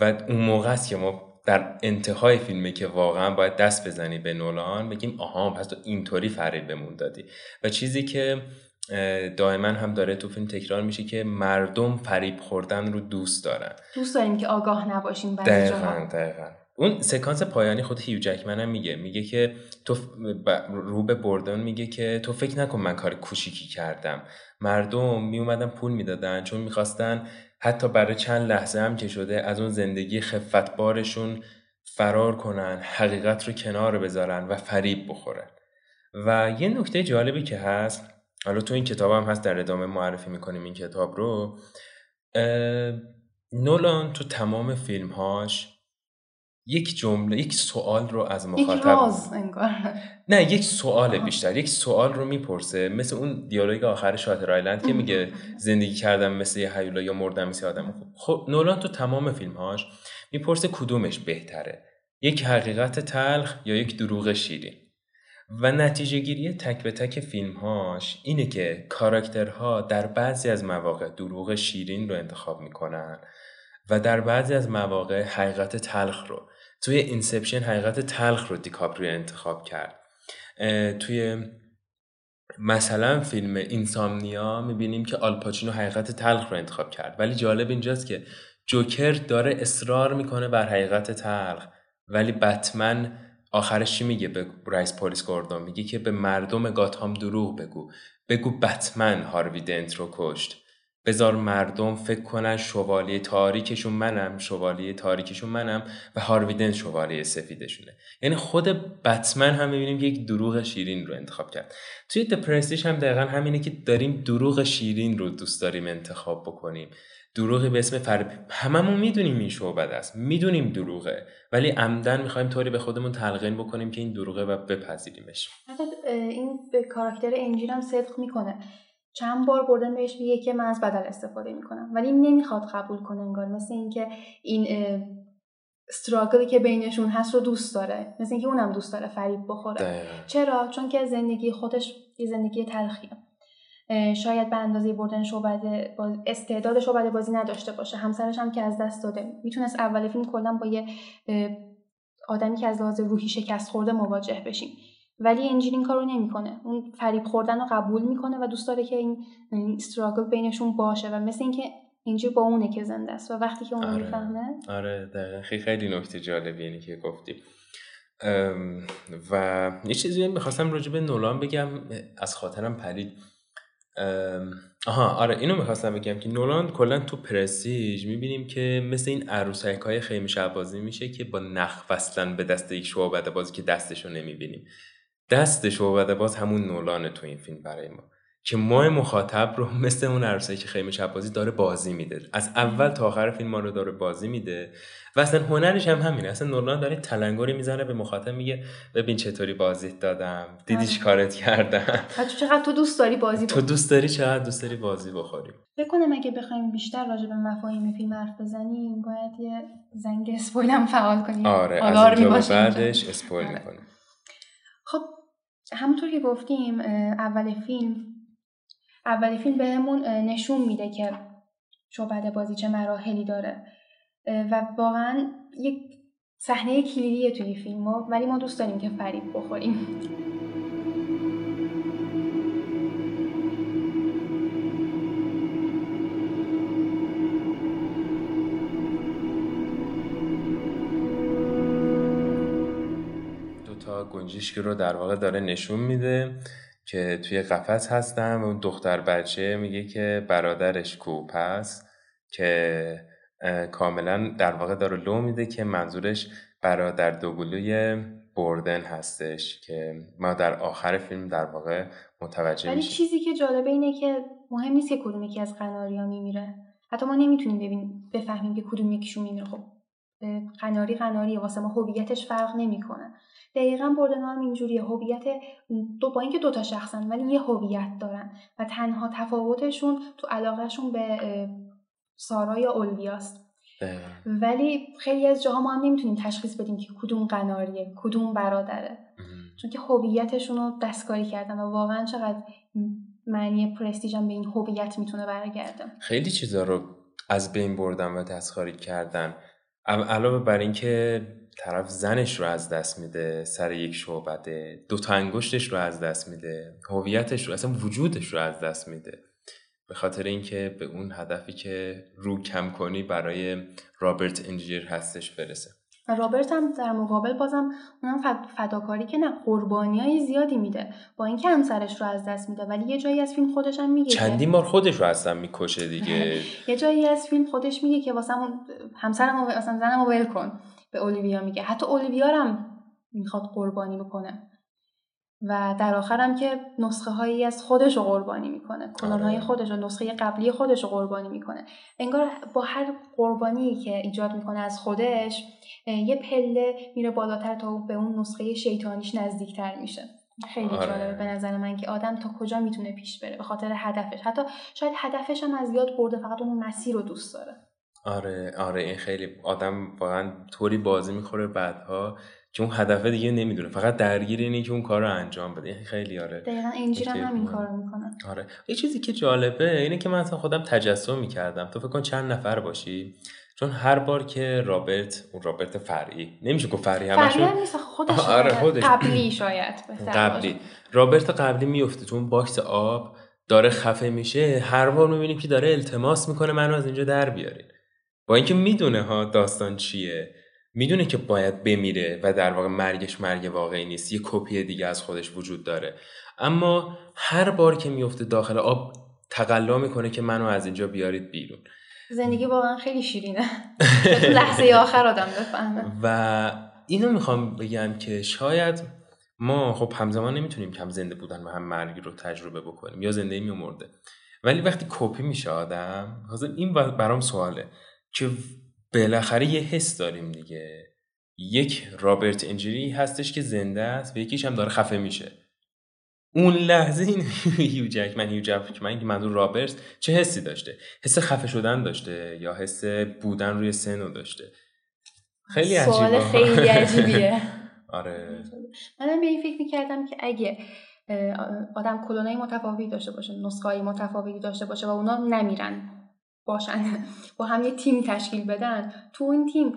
و اون موقع است که ما در انتهای فیلمه که واقعا باید دست بزنی به نولان بگیم آها پس تو اینطوری فریب بمون دادی. و چیزی که دائما هم داره تو فیلم تکرار میشه که مردم فریب خوردن رو دوست دارن. دوست داریم که آگاه نباشیم دقیقا دقیقا. اون سکانس پایانی خود هیو جکمن هم میگه. میگه که تو رو به بردن میگه که تو فکر نکن من کار کوچیکی کردم. مردم میومدن پول می‌دادن چون می‌خواستن حتی برای چند لحظه هم که شده از اون زندگی خفتبارشون فرار کنن حقیقت رو کنار بذارن و فریب بخورن. و یه نکته جالبی که هست حالا تو این کتاب هم هست در ادامه معرفی می‌کنیم این کتاب رو نولان تو تمام فیلمهاش یک جمله یک سوال رو از مخاطب یک راز انگار. نه یک سوال بیشتر یک سوال رو می‌پرسه. مثل اون دیالوگ آخر شاتر آیلند که میگه زندگی کردم مثل یه هیولا یا مردم مثل آدم. خب نولان تو تمام فیلمهاش می‌پرسه کدومش بهتره؟ یک حقیقت تلخ یا یک دروغ شیرین؟ و نتیجه گیری تک به تک فیلمهاش اینه که کاراکترها در بعضی از مواقع دروغ شیرین رو انتخاب می‌کنن و در بعضی از مواقع حقیقت تلخ رو توی Inception حقیقت تلخ رو دیکاپریو انتخاب کرد. توی مثلا فیلم Insomnia می‌بینیم که آلپاچینو حقیقت تلخ رو انتخاب کرد. ولی جالب اینجاست که جوکر داره اصرار می‌کنه بر حقیقت تلخ. ولی بتمن آخرش چی میگه؟ به رئیس پلیس گوردون میگه که به مردم گاتهام دروغ بگو. بگو بتمن هاروی دنت رو کشت. بذار مردم فکر کنن شوالیه تاریکشون منم شوالیه تاریکشون منم و هارویدن شوالیه سفیدشونه. یعنی خود بتمن هم می‌بینیم که یک دروغ شیرین رو انتخاب کرد. توی دپرستیش هم دقیقا همینه که داریم دروغ شیرین رو دوست داریم انتخاب بکنیم. دروغی به اسم فر هممون می‌دونیم این شعبد است. می‌دونیم دروغه. ولی عمدن می‌خوایم طوری به خودمون تلقین بکنیم که این دروغه و بپذیریمش. این به کاراکتر انجیل هم صدق می‌کنه. چند بار بردن بهش میگه که من از بدل استفاده می‌کنم. ولی نمی‌خواد قبول کنه انگار. مثل اینکه این استراگلی که بینشون هست رو دوست داره. مثل اینکه اونم دوست داره فریب بخوره. چرا؟ چون که زندگی خودش یه زندگی تلخیه. شاید به اندازه بردن شعبده باز استعداد شعبده بازی نداشته باشه. همسرش هم که از دست داده. می‌تونست اول فیلم کلا با یه آدمی که از لحاظ روحی شکست خورده مواجه بشیم. ولی انجیل این کارو نمی‌کنه. اون فریب خوردن رو قبول می‌کنه و دوست داره که این استراگل بینشون باشه و مثل اینکه انجیل با اونه که زنده است و وقتی که اون آره. می‌فهمه. آره خیلی خیلی نکته جالبی اینی که گفتی. و یه چیزی می‌خواستم راجع به نولان بگم از خاطرم پرید. آها آره اینو می‌خواستم بگم که نولان کلا تو پرستیج می‌بینیم که مثل این عروسک های خیمه شعبازی میشه که با نخ وصلن به دست یک شعبده بازی که دستشو نمی‌بینیم. دست شعبده باز همون نولانه تو این فیلم برای ما که ما مخاطب رو مثل اون عروسکی که خیمه شبازی داره بازی میده. از اول تا آخر فیلم ما رو داره بازی میده و اصلا هنرش هم همینه. اصلا نولان داره تلنگری می‌زنه به مخاطب میگه ببین چطوری بازی دادم دیدیش آره. کارت کردم. تو چقدر تو دوست داری بازی تو دوست داری چقدر دوست داری بازی بخوری بکنم اگه بخوایم بیشتر راجع به مفاهیم فیلم حرف بزنیم باید یه زنگ اسپویل فعال کنیم. آره از بعدش اسپویل آره. می‌کنیم خب همونطور که گفتیم اول فیلم اولی فیلم بهمون نشون میده که شعبده بازی چه مراحلی داره. و واقعا یک صحنه کلیدیه توی فیلم ولی ما دوست داریم که فریب بخوریم. گنجشکی رو در واقع داره نشون میده که توی قفس هستن و اون دختر بچه میگه که برادرش کوپ هست که کاملا در واقع داره لو میده که منظورش برادر دوگلوی بردن هستش که ما در آخر فیلم در واقع متوجه ولی چیزی که جالبه اینه که مهم نیست که کدوم یکی از قناریا میمیره. حتی ما نمی‌تونیم ببین بفهمیم که کدوم یکیشون میمیره. خب قناری قناری واسه ما هویتش فرق نمی‌کنه. دقیقا بردن هم اینجوریه. هویت دو با اینکه دوتا شخصن ولی یه هویت دارن و تنها تفاوتشون تو علاقهشون به سارا یا اولویاست. ولی خیلی از جاها ما هم نمی‌تونیم تشخیص بدیم که کدوم قناریه کدوم برادره. چون که هویتشون رو دستکاری کردن و واقعا چقدر معنی پرستیج هم به این هویت می‌تونه برگرده. خیلی چیزا رو از بین بردن و دستکاری کردن. علاوه بر اینکه طرف زنش رو از دست میده سر یک شعبده دو تا انگشتش رو از دست میده هویتش رو اصلا وجودش رو از دست میده. به خاطر اینکه به اون هدفی که رو کم کنی برای رابرت انجیر هستش برسه. و رابرت هم در مقابل بازم اونم فداکاری که نه قربانی های زیادی میده. با اینکه همسرش رو از دست میده ولی یه جایی از فیلم خودش هم میگه چندین بار خودش رو اصلا می‌کشه دیگه. یه جایی از فیلم خودش میگه که واسه همسرم اصلا زنم ول کن. به اولیویا میگه. حتی اولیویا هم می‌خواد قربانی بکنه. و در آخرم که نسخه هایی از خودش رو قربانی می‌کنه. کلون های آره. خودش و نسخه قبلی خودش رو قربانی می‌کنه. انگار با هر قربانی که ایجاد می‌کنه از خودش یه پله میره بالاتر تا به اون نسخه شیطانیش نزدیکتر میشه. خیلی آره. جالبه به نظر من که آدم تا کجا می‌تونه پیش بره؟ به خاطر هدفش. حتی شاید هدفش هم از یاد برده فقط اون مسیر رو دوست داره. آره آره این خیلی آدم واقعا طوری بازی می‌خوره بعدها که اون هدف دیگه نمی‌دونه. فقط درگیر اینه که اون کار رو انجام بده. این خیلی آره دقیقا انجیر هم همین کار می‌کنه. آره. یه چیزی که جالبه اینه که من اصلا خودم تجسم می‌کردم. تو فکر کن چند نفر باشی؟ چون هر بار که رابرت اون رابرت فرعی نمیشه گفت فرعی همشون فرعی نیست خودش آره خودش. قبلی شاید قبلی. رابرت قبلی میفته تو اون box آب داره خفه میشه هر بار می‌بینیم که داره التماس می‌کنه منو از اینجا در بیارین. با اینکه می‌دونه ها داستان چیه می‌دونه که باید بمیره و در واقع مرگش مرگ واقعی نیست یه کپی دیگه از خودش وجود داره. اما هر بار که میفته داخل آب تقلا می‌کنه که منو از اینجا بیارید بیرون. زندگی واقعا خیلی شیرینه. لحظه آخر آدم بفهمه. و اینو می‌خوام بگم که شاید ما خب همزمان نمی‌تونیم کم زنده بودن و هم مرگ رو تجربه بکنیم یا زنده میمرده. ولی وقتی کپی میشه آدم این برام سواله. که بالاخره یه حس داریم دیگه. یک رابرت انجری هستش که زنده است و یکیش هم داره خفه میشه. اون لحظه این هیو من هیو من که منظور رابرت چه حسی داشته؟ حس خفه شدن داشته یا حس بودن روی سنو داشته؟ خیلی عجیبه. سوال خیلی عجیبیه. آره. منم به این فکر می‌کردم که اگه آدم کلونای متفاوتی داشته باشه نسخه متفاوتی داشته باشه و اونا نمیرن. باشن با هم یه تیم تشکیل بدن. تو این تیم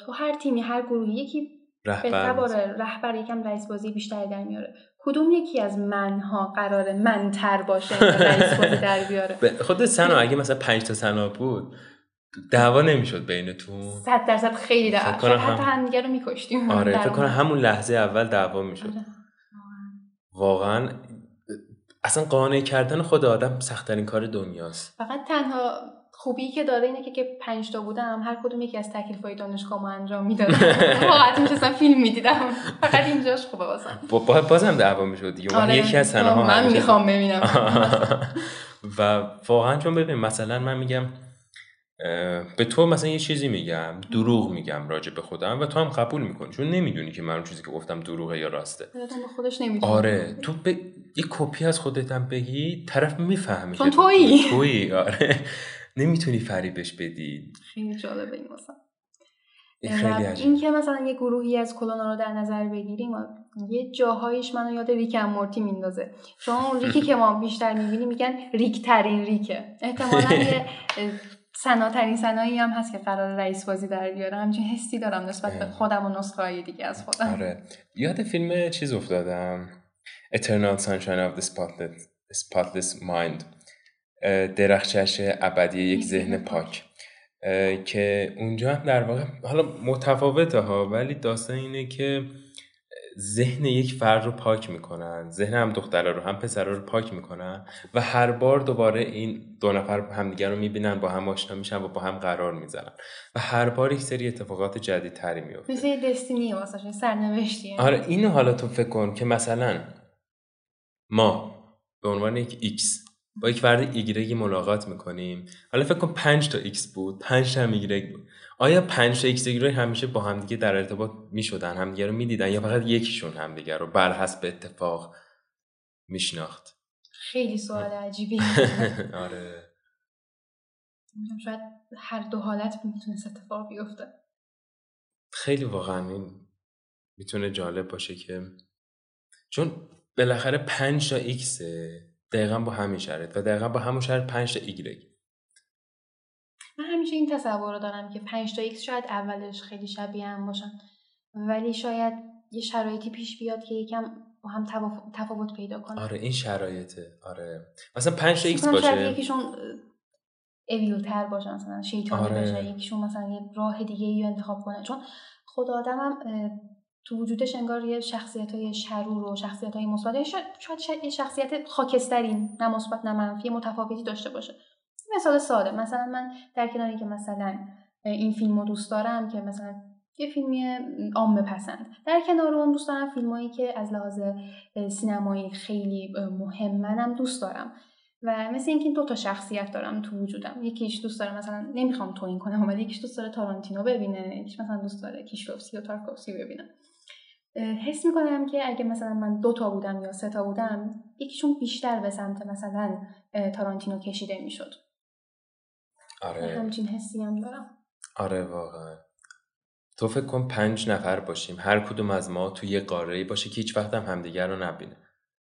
تو هر تیمی هر گروهی یکی رهبر رهبر یکم رئیس بازی بیشتری در میاره. کدوم یکی از منها قرار منتر باشه رئیس بازی در بیاره؟ خود سنا اگه مثلا پنج تا سنا بود دعوا نمی‌شد بینتون؟ صد درصد خیلی دعوا. هم... حتی همدیگه رو میکشتیم. آره فکر کنم همون لحظه اول دعوا می‌شد. آره. واقعا اصلا قانع کردن خود آدم سختترین کار دنیاست. فقط تنها خوبی که داره اینه که که پنج تا بودم هر کدوم یکی از تکلیفای دانشگاه ما انجام می‌دادم. واقعا میشستم فیلم می‌دیدم. فقط اینجاش خوبه واسم با بازم دعوا می‌شد دیگه. آره. یکی از سنه ها من می‌خوام ببینم. و واقعا چون ببین مثلا من میگم به تو مثلا یه چیزی میگم دروغ میگم راجع به خودم و تو هم قبول می‌کنی. چون نمی‌دونی که من اون چیزی که گفتم دروغه یا راسته. به خودش نمی‌دونی آره تو ب... یه کپی از خودت هم بگی طرف می‌فهمه چون تویی. تویی. آره. نمی‌تونی فریبش بدی. خیلی جالبه این مثلا خیلی این که مثلا یه گروهی از کلونا رو در نظر بگیریم یه جاهایش منو یاد ریک مورتی میندازه. چون اون ریکی که ما بیشتر می‌بینیم میگن ریک ترین ریکه. احتمالا یه سناترین سنایی هم هست که قرار رئیس بازی در بیاره. همچین حسی دارم نسبت به خودم و نسخه دیگه از خودم. آره. یاد فیلم چیز افتادم. Eternal Sunshine of the Spotless, Spotless Mind. درخشش ابدی یک ذهن پاک. که اونجا هم در واقع حالا متفاوته ها ولی داستان اینه که ذهن یک فرد رو پاک می‌کنن. ذهن هم دخترها رو هم پسرها رو پاک می‌کنن و هر بار دوباره این دو نفر همدیگر رو می‌بینن با هم آشنا میشن و با هم قرار می‌زنن و هر بار یک سری اتفاقات جدیدتری میفته مثل destiny واسه سرنوشتی. آره اینو حالا تو فکر کن که مثلا ما به عنوان یک ایکس با یک فرد ایگرگی ملاقات می‌کنیم. حالا فکر کن پنج تا ایکس بود پنج تا هم ایگرگ بود. آیا پنج تا ایکس ایگرگ همیشه با همدیگه در ارتباط می‌شدن همدیگه رو می‌دیدن یا فقط یکیشون همدیگه رو بر حسب اتفاق میشناخت؟ خیلی سوال عجیبی. آره. شاید هر دو حالت می‌تونست اتفاق بیفته. خیلی واقعا این می‌تونه جالب باشه که چون بالاخره پنج تا ایکسه. دقیقا با همین شرط و دقیقا با همون شرط 5 تا ایگرگ. من همیشه این تصور رو دارم که 5 تا ایکس شاید اولش خیلی شبیه هم باشن. ولی شاید یه شرایطی پیش بیاد که یکم با هم تفاوت پیدا کنه آره این شرایطه. آره. مثلا 5 تا ایکس باشه شاید یکیشون evil تر باشه مثلا شیطانی آره. باشه یکیشون مثلا یه راه دیگه ای انتخاب کنه. چون خود آدمم تو وجودش انگار یه شخصیت های شرور و شخصیت های مثبت شاید یه شخصیت خاکستری نه مثبت نه منفی متفاوتی داشته باشه. مثال ساده. مثلا من در کناری که مثلا این فیلم رو دوست دارم که مثلا یه فیلمی عام پسند در کنار اون دوست دارم فیلمایی که از لحاظ سینمایی خیلی مهم منم دوست دارم. و مثل اینکه دو تا شخصیت دارم تو وجودم. یکیش دوست داره مثلا نمی‌خوام توهین کنم ولی یکیش دوست داره تارانتینو ببینه. یکیش مثلا دوست داره کیشلوفسکی و تارکوفسکی ببینه. حس می‌کنم که اگه مثلا من دو تا بودم یا سه تا بودم یکیشون بیشتر به سمت مثلا تارانتینو کشیده می‌شد. آره. همچین حسی هم دارم. آره واقعا. تو فکر کن پنج نفر باشیم. هر کدوم از ما تو یه قاره باشه که هیچ وقت هم همدیگر رو نبینه.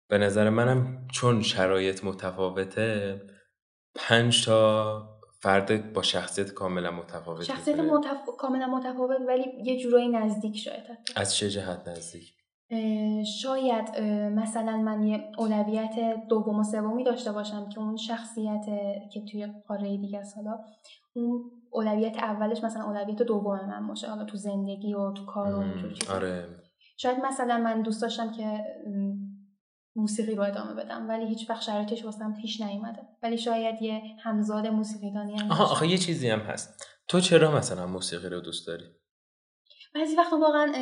به نظر منم چون شرایط متفاوته پنج تا فرد با شخصیت کاملا متفاوت شخصیت متف... کاملا متفاوت ولی یه جورایی نزدیک شاید از چه جهت نزدیک؟ شاید مثلا من یه اولویت دوم و سومی داشته باشم که اون شخصیت که توی قاره دیگه است. حالا اون اولویت اولش مثلا اولویت دوم من باشه. حالا تو زندگی و تو کار و اینجور آره. شاید مثلا من دوست داشتم که موسیقی رو ادامه بدم ولی هیچ وقت شرایطش واسم پیش نیومده. ولی شاید یه همزاد موسیقیدانی هم آها آخه یه چیزی هم هست. تو چرا مثلا موسیقی رو دوست داری؟ بعضی وقتا واقعا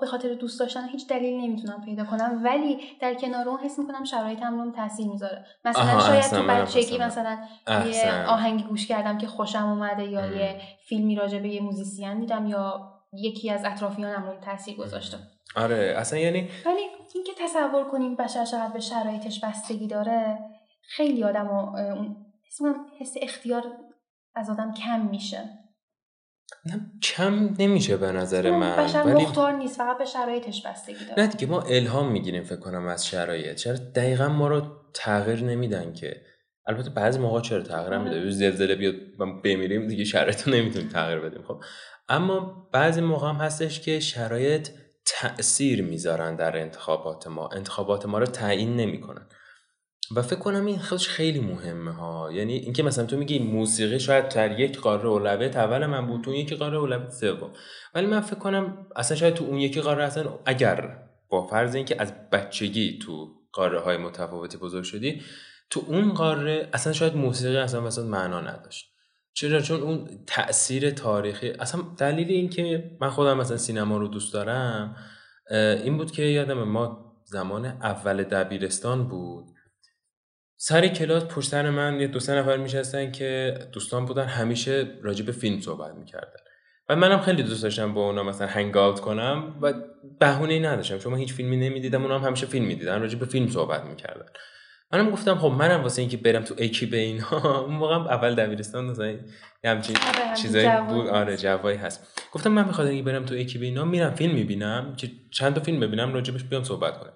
به خاطر دوست داشتن هیچ دلیل نمی‌تونم پیدا کنم ولی در کنار اون حس می‌کنم شرایطم رو تاثیر می‌ذاره. مثلا شاید تو بچگی مثلا یه آهنگی گوش کردم که خوشم اومده یا یه فیلمی راجع به یه موزیسین دیدم یا یکی از اطرافیانم رو تاثیر گذاشته آره اصلا یعنی ولی اینکه تصور کنیم بشر چقدر به شرایطش بستگی داره خیلی آدم و حس اختیار از آدم کم میشه. نه کم نمیشه به نظر من بشر ولی... مختار نیست فقط به شرایطش بستگی داره. نه دیگه ما الهام می‌گیریم فکر کنم از شرایط. چرا دقیقا ما رو تغییر نمیدن که؟ البته بعضی موقع چرا تغییر میده آره. زلزله بیاد بمیریم دیگه شرایط رو نمی‌تونیم تغییر بدیم خب. اما بعضی موقع هم هستش که شرایط تأثیر می‌ذارن در انتخابات ما. انتخابات ما رو تعیین نمی‌کنن. و فکر کنم این خودش خیلی مهمه ها. یعنی اینکه مثلا تو میگی موسیقی شاید در یک قاره اولویت اول من بود تو اون یکی قاره اولویت سوم. ولی من فکر کنم اصلا شاید تو اون یکی قاره اصلا اگر با فرض اینکه از بچگی تو قاره های متفاوتی بزرگ شدی تو اون قاره اصلا شاید موسیقی اصلا مثلا معنا نداشت. چرا؟ چون اون تاثیر تاریخی اصلا دلیل این که من خودم مثلا سینما رو دوست دارم این بود که یادم ما زمان اول دبیرستان بود. سر کلاس پشت من یه دو سه نفر میشستن که دوستان بودن همیشه راجع به فیلم صحبت می‌کردن. و منم خیلی دوست داشتم با اونا مثلا هنگ آوت کنم و بهونه ای نداشتم چون من هیچ فیلمی نمی‌دیدم اونا هم همیشه فیلم می‌دیدن راجع به فیلم صحبت می‌کردن. منم گفتم خب منم واسه اینکه برم تو به اینها اون موقع اول دبیرستان مثلا همچین آره، چیزایی بود. آره جوایی هست. گفتم من بخاطر اینکه برم تو به اینا میرم فیلم می‌بینم که چند تا فیلم ببینم راجبش بیام صحبت کنم.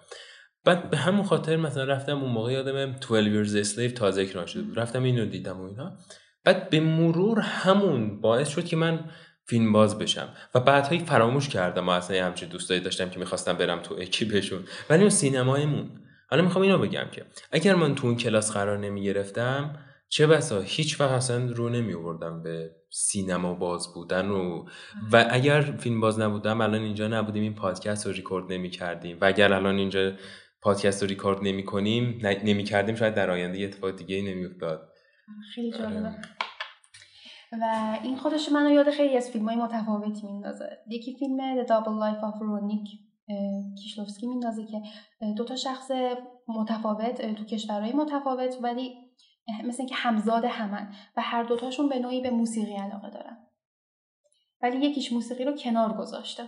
بعد به همون خاطر مثلا رفتم اون موقع یادم 12 years slave تازه اکران شده بود رفتم اینو دیدم و اینا. بعد به مرور همون باعث شد که من فیلم باز بشم و بعدهایی فراموش کردم و اصلا همچین دوستایی داشتم که می‌خواستم برم تو اکیپشون ولی اون سینمایمون حالا می‌خوام اینو بگم که اگر من تو اون کلاس قرار نمی گرفتم چه بسا هیچ وقت اصلا رو نمی آوردم به سینما باز بودن و و اگر فیلم باز نبودم الان اینجا نبودیم این پادکست رو ریکورد نمی کردیم و اگر الان اینجا پادکست رو ریکورد نمی کنیم نمی کردیم شاید در آینده یه اتفاق دیگه نمی افتاد خیلی جالبه. و این خودش منو یاد خیلی از فیلم های متفاوتی میندازه. یکی فیلم The Double Life of Ronick. کیشلوفسکی میندازه که دو تا شخص متفاوت تو کشورهای متفاوت ولی مثل اینکه همزاد همن و هر دوتاشون به نوعی به موسیقی علاقه دارن. ولی یکیش موسیقی رو کنار گذاشته.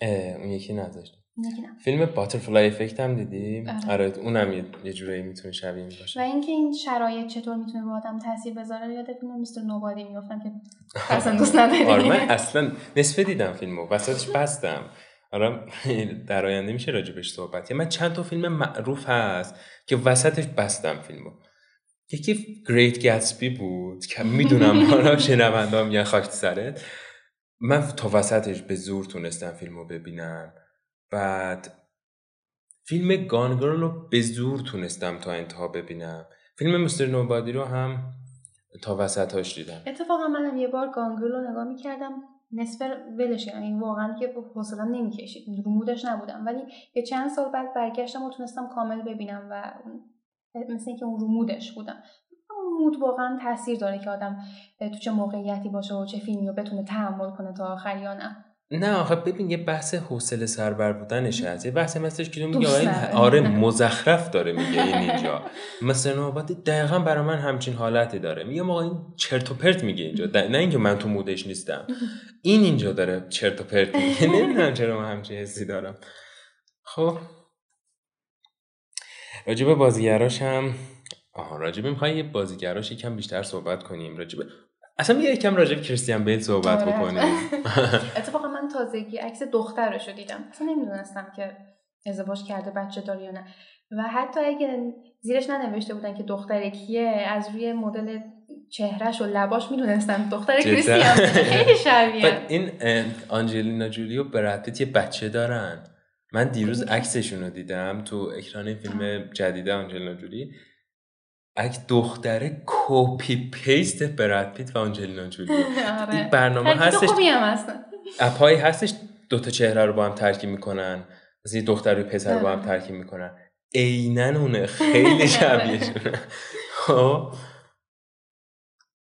اون یکی نذاشته فیلم باترفلای افکت هم دیدی آره, آره، اونم یه, جورایی می‌تونه شبیه باشه. و اینکه این شرایط چطور می‌تونه رو آدم تاثیر بذاره یاد فیلم میستر نوبادی می‌گفتم که اصلا دوست نداری آره من اصلا نصفه دیدم فیلمو وسطش بستم. آره در آینده میشه راجبش صحبت من چند تا فیلم معروف هست که وسطش بستم فیلمو. یکی گریت گتسبی بود که می‌دونم حالا شنونده میگن خاک سرت. من تا وسطش به زور تونستم فیلمو ببینم. بعد فیلم گانگرل رو به زور تونستم تا انتها ببینم. فیلم مستر نوبادی رو هم تا وسطاش دیدم. اتفاقا منم یه بار گانگرل رو نگاه می‌کردم. نصف ولش یعنی واقعا که حوصله‌ام نمی‌کشید. رو مودش نبودم. ولی یه چند سال بعد برگشتم و تونستم کامل ببینم و مثل اینکه اون رو مودش بودم. مود واقعا تاثیر داره که آدم تو چه موقعیتی باشه و چه فیلمی رو بتونه تحمل کنه تا آخر یا نه. نه آخه ببین یه بحث حوصله سربر بودنش هست. یه بحث مثلش که میگه این آره مزخرف داره میگه این اینجا. مثل نوبت دقیقا برای من همچین حالتی داره. میگه ما این چرت و پرت میگه اینجا. نه اینکه من تو مودش نیستم. این اینجا داره چرت و پرت میگه. نمی‌دونم چرا من همچین حسی دارم. خب. راجب بازیگراش هم آها راجب می‌خوای یه بازیگراش یکم بیشتر صحبت کنیم. راجب اصلا میگه یکم راجع به کریستیان بیل صحبت آره. بکنیم. اتفاقا من تازگی عکس دخترش رو دیدم. اصلا نمی‌دونستم که ازدواج کرده بچه داره یا نه. و حتی اگه زیرش ننوشته بودن که دختر کیه از روی مدل چهرهش و لباش می‌دونستم دختر کریستیان. خیلی شبیه. این آنجلینا جولی و براد یه بچه دارن. من دیروز عکسشون رو دیدم تو اکران فیلم جدید آنجلینا جولی. اگه دختره copy paste براد پیت و آنجلینا جولی. آره. این برنامه هستش اپایی هستش دوتا چهره رو با هم ترکیب می‌کنن. از یه دختر و پسر رو با هم ترکیب می‌کنن. عینا اونه. خیلی شبیه شونه خب.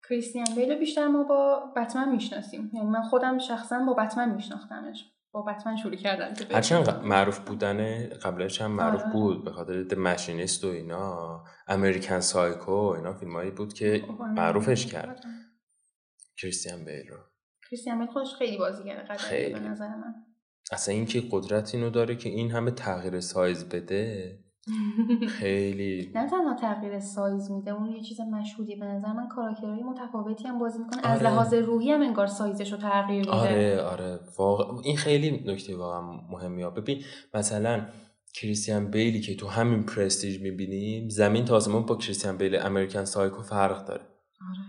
کریستیان بیل بیشتر ما با بتمن می‌شناسیم. یعنی من خودم شخصا با بتمن میشناختمش. با بتمن شروع کردم هرچند معروف بودنه قبلش هم معروف آره. بود به خاطر د ماشینیست و اینا امریکن سایکو اینا فیلمایی بود که خب، آره. معروفش کرد. کریستیان بیل رو. کریستیان بیل خودش خیلی بازیگر قدری به نظر من. اصلا اینکه قدرت اینو داره که این همه تغییر سایز بده خیلی. نه تنها تغییر سایز میده اون یه چیز مشهودی به نظر من کاراکترهای متفاوتی هم بازی می‌کنه. از آره. لحاظ روحی هم انگار سایزش رو تغییر میده. آره آره. واقع این خیلی نکته واقعا مهمیه ببین مثلا کریستیان بیلی که تو همین Prestige می‌بینیم زمین تا با کریستیان بیل American Psycho فرق داره. آره.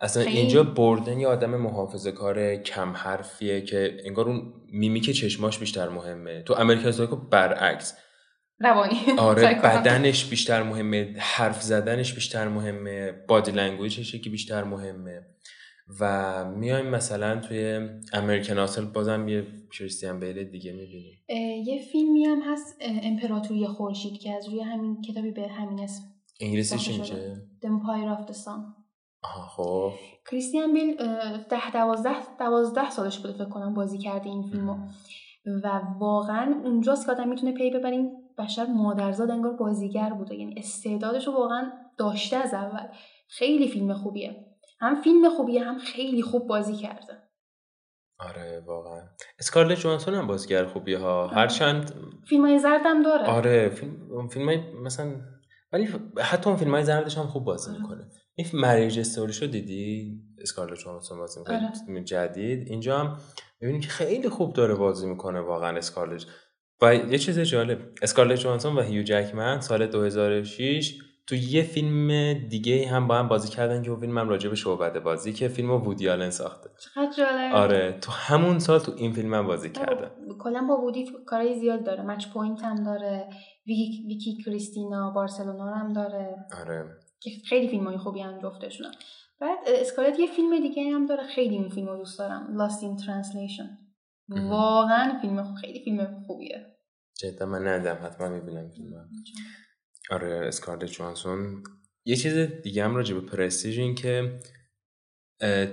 اصلا اینجا بوردن یه آدم محافظه کار کم حرفیه که انگار اون میمیک چشماش بیشتر مهمه. تو American Psycho برعکس. روانی. آره بدنش بیشتر مهمه حرف زدنش بیشتر مهمه body language ش که بیشتر مهمه. و میایم مثلا توی امریکن آسل بازم یه کریستیان بیل دیگه می‌بینیم. یه فیلمی هم هست امپراتوری خورشید که از روی همین کتابی به همین اسم انگلیسیش of the Sun. آها خب. کریستیان بیل ده دوازده دوازده سالش بوده فکر کنم بازی کرده این فیلمو. و واقعا اونجاست که آدم می‌تونه پی ببریم. بشر مادرزاد انگار بازیگر بوده یعنی استعدادش رو واقعا داشته از اول. خیلی فیلم خوبیه. هم فیلم خوبیه هم خیلی خوب بازی کرده. آره واقعا. اسکارلت جوانسون هم بازیگر خوبیه ها. هرچند فیلم های زردم داره. آره فیلم, فیلم های مثلا ولی حتی اون فیلم های زردش هم خوب بازی می‌کنه. این مریج استوریشو دیدی؟ اسکارلت جوانسون بازی می‌کنه. آره. جدید. اینجا هم ببینید که خیلی خوب داره بازی می‌کنه واقعا اسکارلت. و یه چیز جالب اسکارلت جوانسون و هیو جکمن سال 2006 تو یه فیلم دیگه هم با هم بازی کردن که اون فیلم هم راجع به شعبده بازی که فیلم وودی آلن ساخته. چقدر جالب. آره تو همون سال تو این فیلم هم بازی کرده کلا با وودی کارهای زیاد داره Match Point هم داره Vicky, Vicky Cristina Barcelona هم داره. آره. که خیلی فیلم های خوبی هم جفتشون بعد اسکارلت یه فیلم دیگه هم داره خیلی این فیلم رو دوست دارم Lost in Translation. واقعا فیلم خیلی فیلم خوبیه. جدا من ندیدم حتما می‌بینم فیلم. آره اسکارلت جوهانسون. یه چیز دیگه هم راجع به پرستیژ این که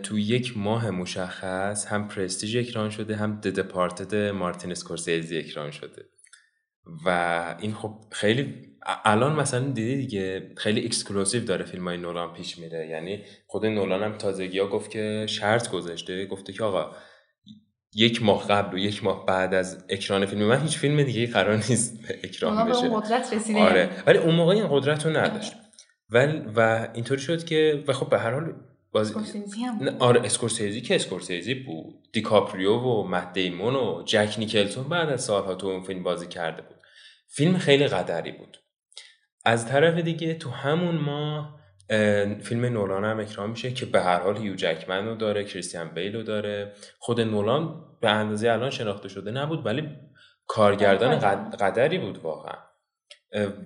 تو یک ماه مشخص هم پرستیژ اکران شده هم The Departed مارتین اسکورسیزی اکران شده. و این خب خیلی الان مثلا دیدی دیگه خیلی exclusive داره فیلم های نولان پیش میره. یعنی خود نولان هم تازگی ها گفت که شرط گذاشته گفته که آقا یک ماه قبل و یک ماه بعد از اکران فیلم. من هیچ فیلم دیگه قرار نیست به اکران بشه. قدرت رسیده آره. ولی اون موقع این قدرت رو نداشت. ولی و اینطوری شد که و خب به هر حال باز هم آره اسکورسیزی که اسکورسیزی بود. دیکاپریو و مت دیمون و جک نیکلسون بعد از سالها تو اون فیلم بازی کرده بود. فیلم خیلی قدری بود. از طرف دیگه تو همون ماه فیلم نولان هم اکران میشه که به هر حال هیو جکمن رو داره کریستیان بیل رو داره. خود نولان به اندازه الان شناخته شده نبود ولی کارگردان قدری بود واقعا.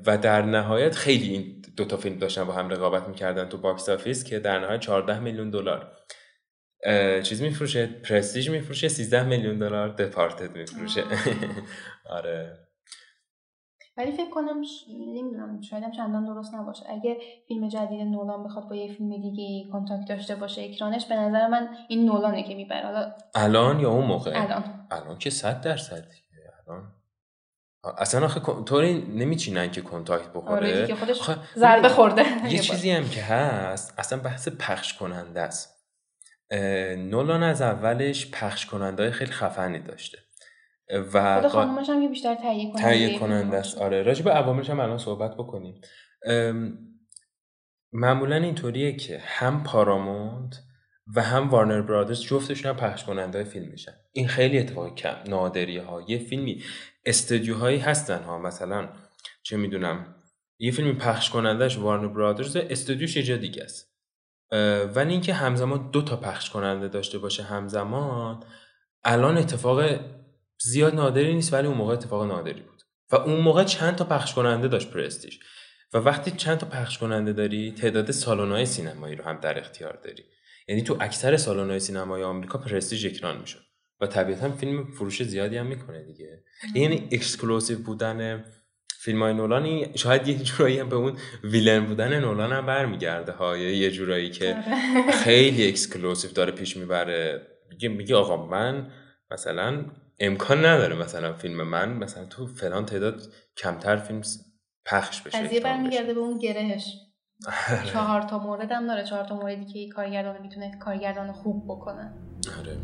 و در نهایت خیلی این دوتا فیلم داشتن با هم رقابت می‌کردن تو box office که در نهایت 14 میلیون دلار. چیز میفروشه؟ پرستیژ میفروشه؟ 13 میلیون دلار؟ Departed میفروشه. آره. ولی فکر کنم ش... نمی‌دونم شاید هم چندان درست نباشه. اگه فیلم جدید نولان بخواد با یه فیلم دیگه contact داشته باشه اکرانش به نظر من این نولانه که می‌بره. حالا الان یا اون موقع؟ الان. الان که صد درصد. الان. اصلا آخه طوری نمیچینن که کنتاکت بخوره. آره خودش ضربه خورده. یه چیزی هم که هست اصلا بحث پخش کننده است نولان از اولش پخش کننده خیلی خفنی داشته. و خود خانومش هم بیشتر تهیه کننده تهیه کننده است. آره راجع به عواملش هم الان صحبت بکنیم. معمولا اینطوریه که هم پارامونت و هم وارنر برادرز جفتشون هم پخش کننده فیلم میشن. این خیلی اتفاق کم نادری ها یه فیلمی استودیوهایی هستن ها. مثلا چه می‌دونم یه فیلمی پخش کنندهش وارنر برادرز استودیوش یه جا دیگه است. ولی اینکه همزمان دو تا پخش کننده داشته باشه همزمان الان اتفاق زیاد نادری نیست ولی اون موقع اتفاق نادری بود. و اون موقع چند تا پخش کننده داشت پرستیژ. و وقتی چند تا پخش کننده داری تعداد سالن‌های سینمایی رو هم در اختیار داری. یعنی تو اکثر سالن‌های سینمای آمریکا پرستیژ اکران می‌شد. و طبیعتا فیلم فروش زیادی هم می‌کنه دیگه. یعنی exclusive بودن فیلم های نولان شاید یه جورایی هم به اون villain بودن نولان هم برمیگرده ها. یه جورایی که آره. خیلی exclusive داره پیش می‌بره. میگه میگه آقا من مثلا امکان نداره مثلا فیلم من مثلا تو فلان تعداد کمتر فیلم پخش بشه قضیه برمیگرده به اون گرهش. آره. چهار تا مورد هم داره. چهار تا موردی که کارگردان می‌تونه کارگردان خوب بکنه. آره.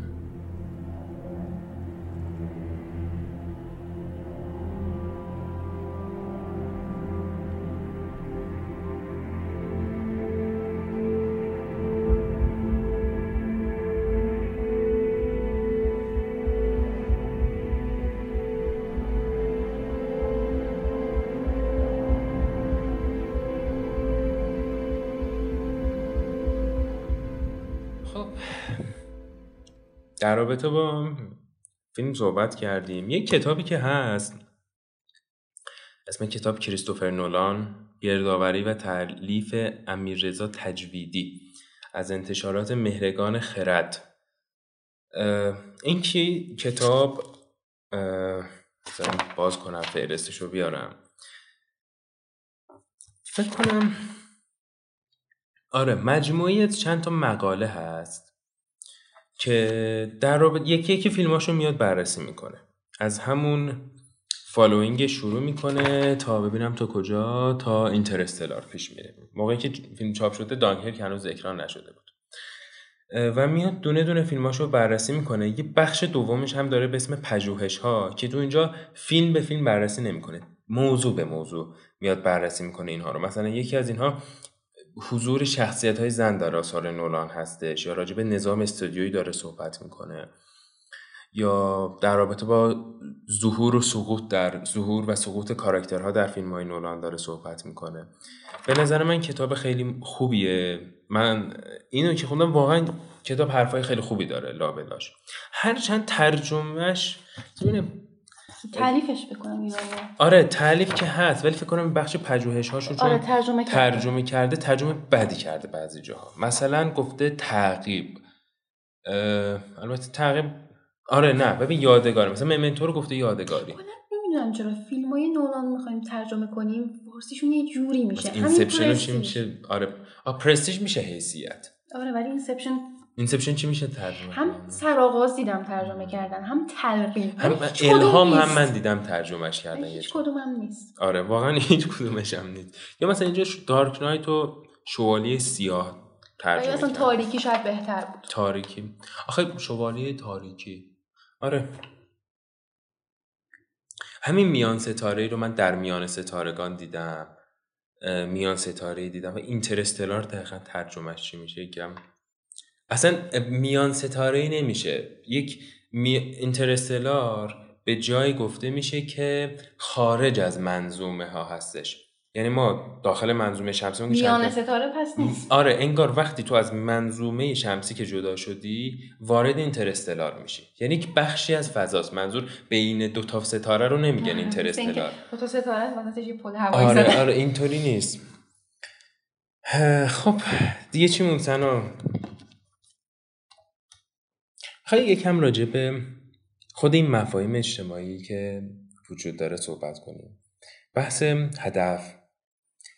در رابطه با فیلم صحبت کردیم. یک کتابی که هست اسم کتاب کریستوفر نولان گردآوری و تعلیف امیررضا تجویدی از انتشارات مهرگان خرد. این کی کتاب باز کنم فهرستش بیارم. فکر کنم آره مجموعی از چند تا مقاله هست. که در رابط یکی یکی فیلماشو میاد بررسی می‌کنه. از همون Following شروع می‌کنه تا ببینم تا کجا تا Interstellar پیش میره. موقعی که فیلم چاپ شده دانکرک هنوز اکران نشده بود. و میاد دونه دونه فیلماشو بررسی می‌کنه. یه بخش دومش هم داره به اسم پژوهش ها که تو اینجا فیلم به فیلم بررسی نمی‌کنه. موضوع به موضوع میاد بررسی می‌کنه اینها رو. مثلا یکی از اینها حضور شخصیت های زن در آثار نولان هستش یا راجب نظام استودیویی داره صحبت می‌کنه یا در رابطه با ظهور و سقوط در ظهور و سقوط کاراکترها در فیلم های نولان داره صحبت می‌کنه. به نظر من کتاب خیلی خوبیه. من اینو که خوندم واقعا کتاب حرفای خیلی خوبی داره لابلاش هرچند ترجمهش تألیفش بکنم ایرانی آره تألیف که هست ولی فکر کنم بخش پژوهش هاشو چون آره ترجمه, ترجمه کرده ترجمه بدی کرده بعضی جاها. مثلا گفته تعقیب. البته تعقیب آره نه ببین یادگاری. مثلا Memento رو گفته یادگاری. نمی‌دونم چرا. فیلم های نولان می‌خوایم ترجمه کنیم فارسیشون یه جوری میشه. اینسپشن میشه آره. Prestige میشه حیثیت. آره ولی اینسپشن اینسپشن چی میشه ترجمه هم سرآغاز دیدم ترجمه کردن هم تلقین. هم الهام هم من دیدم ترجمهش کردن هیچ کدوم هم نیست. آره واقعا هیچ کدومش هم نیست. یا مثلا اینجا دارک نایت و شوالیه سیاه ترجمه اصلا تاریکی شاید بهتر بود. تاریکی. آخه شوالیه تاریکی. آره. همین میان ستاره رو من در میان ستارگان دیدم. میان ستاره دیدم. و اینترستلار دقیقا ترجمهش چی میشه؟ یکم اصلا میان ستاره نمیشه. یک می... اینترستلار به جای گفته میشه که خارج از منظومه ها هستش. یعنی ما داخل منظومه شمسی میان ستاره پس نیست. آره انگار وقتی تو از منظومه شمسی که جدا شدی وارد اینترستلار میشی. یعنی که بخشی از فضاست. منظور بین دو تا ستاره رو نمیگن اینترستلار دو تا ستاره پل هوایی آره آره اینطوری نیست. خب دیگه چی مونتنا خیلی یکم راجع به خود این مفاهیم اجتماعی که وجود داره صحبت کنیم. بحث هدف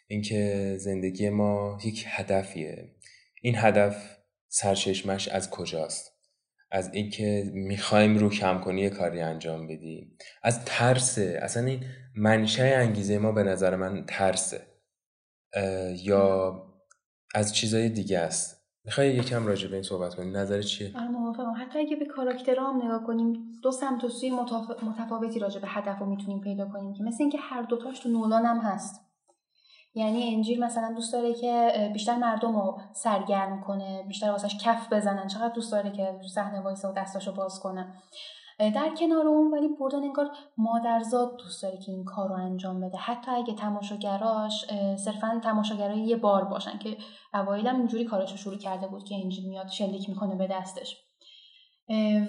اینکه زندگی ما یک هدفیه. این هدف سرچشمش از کجاست؟ از اینکه می‌خوایم رو کم کنی کاری انجام بدیم. از ترسه. اصلا این منشه انگیزه ما به نظر من ترسه. یا از چیزای دیگه است. می‌خوای یکم راجع به این صحبت کنیم نظر چیه؟ آره موافقم. حتی اگه به کاراکترها هم نگاه کنیم دو سمت و سوی متفاوتی راجع به هدف رو می‌تونیم پیدا کنیم که مثل اینکه هر دوتاش تو نولان هم هست. یعنی انجیل مثلا دوست داره که بیشتر مردم رو سرگرم کنه بیشتر واسش کف بزنن. چقدر دوست داره که صحنه وایسه و دستاشو باز کنه. در کنار اون ولی بردن انگار مادرزاد دوست داره که این کار رو انجام بده. حتی اگه تماشاگراش صرفا تماشاگرای یه بار باشن که اوایل اینجوری کارش رو شروع کرده بود که انجیل میاد شلیک می‌کنه به دستش.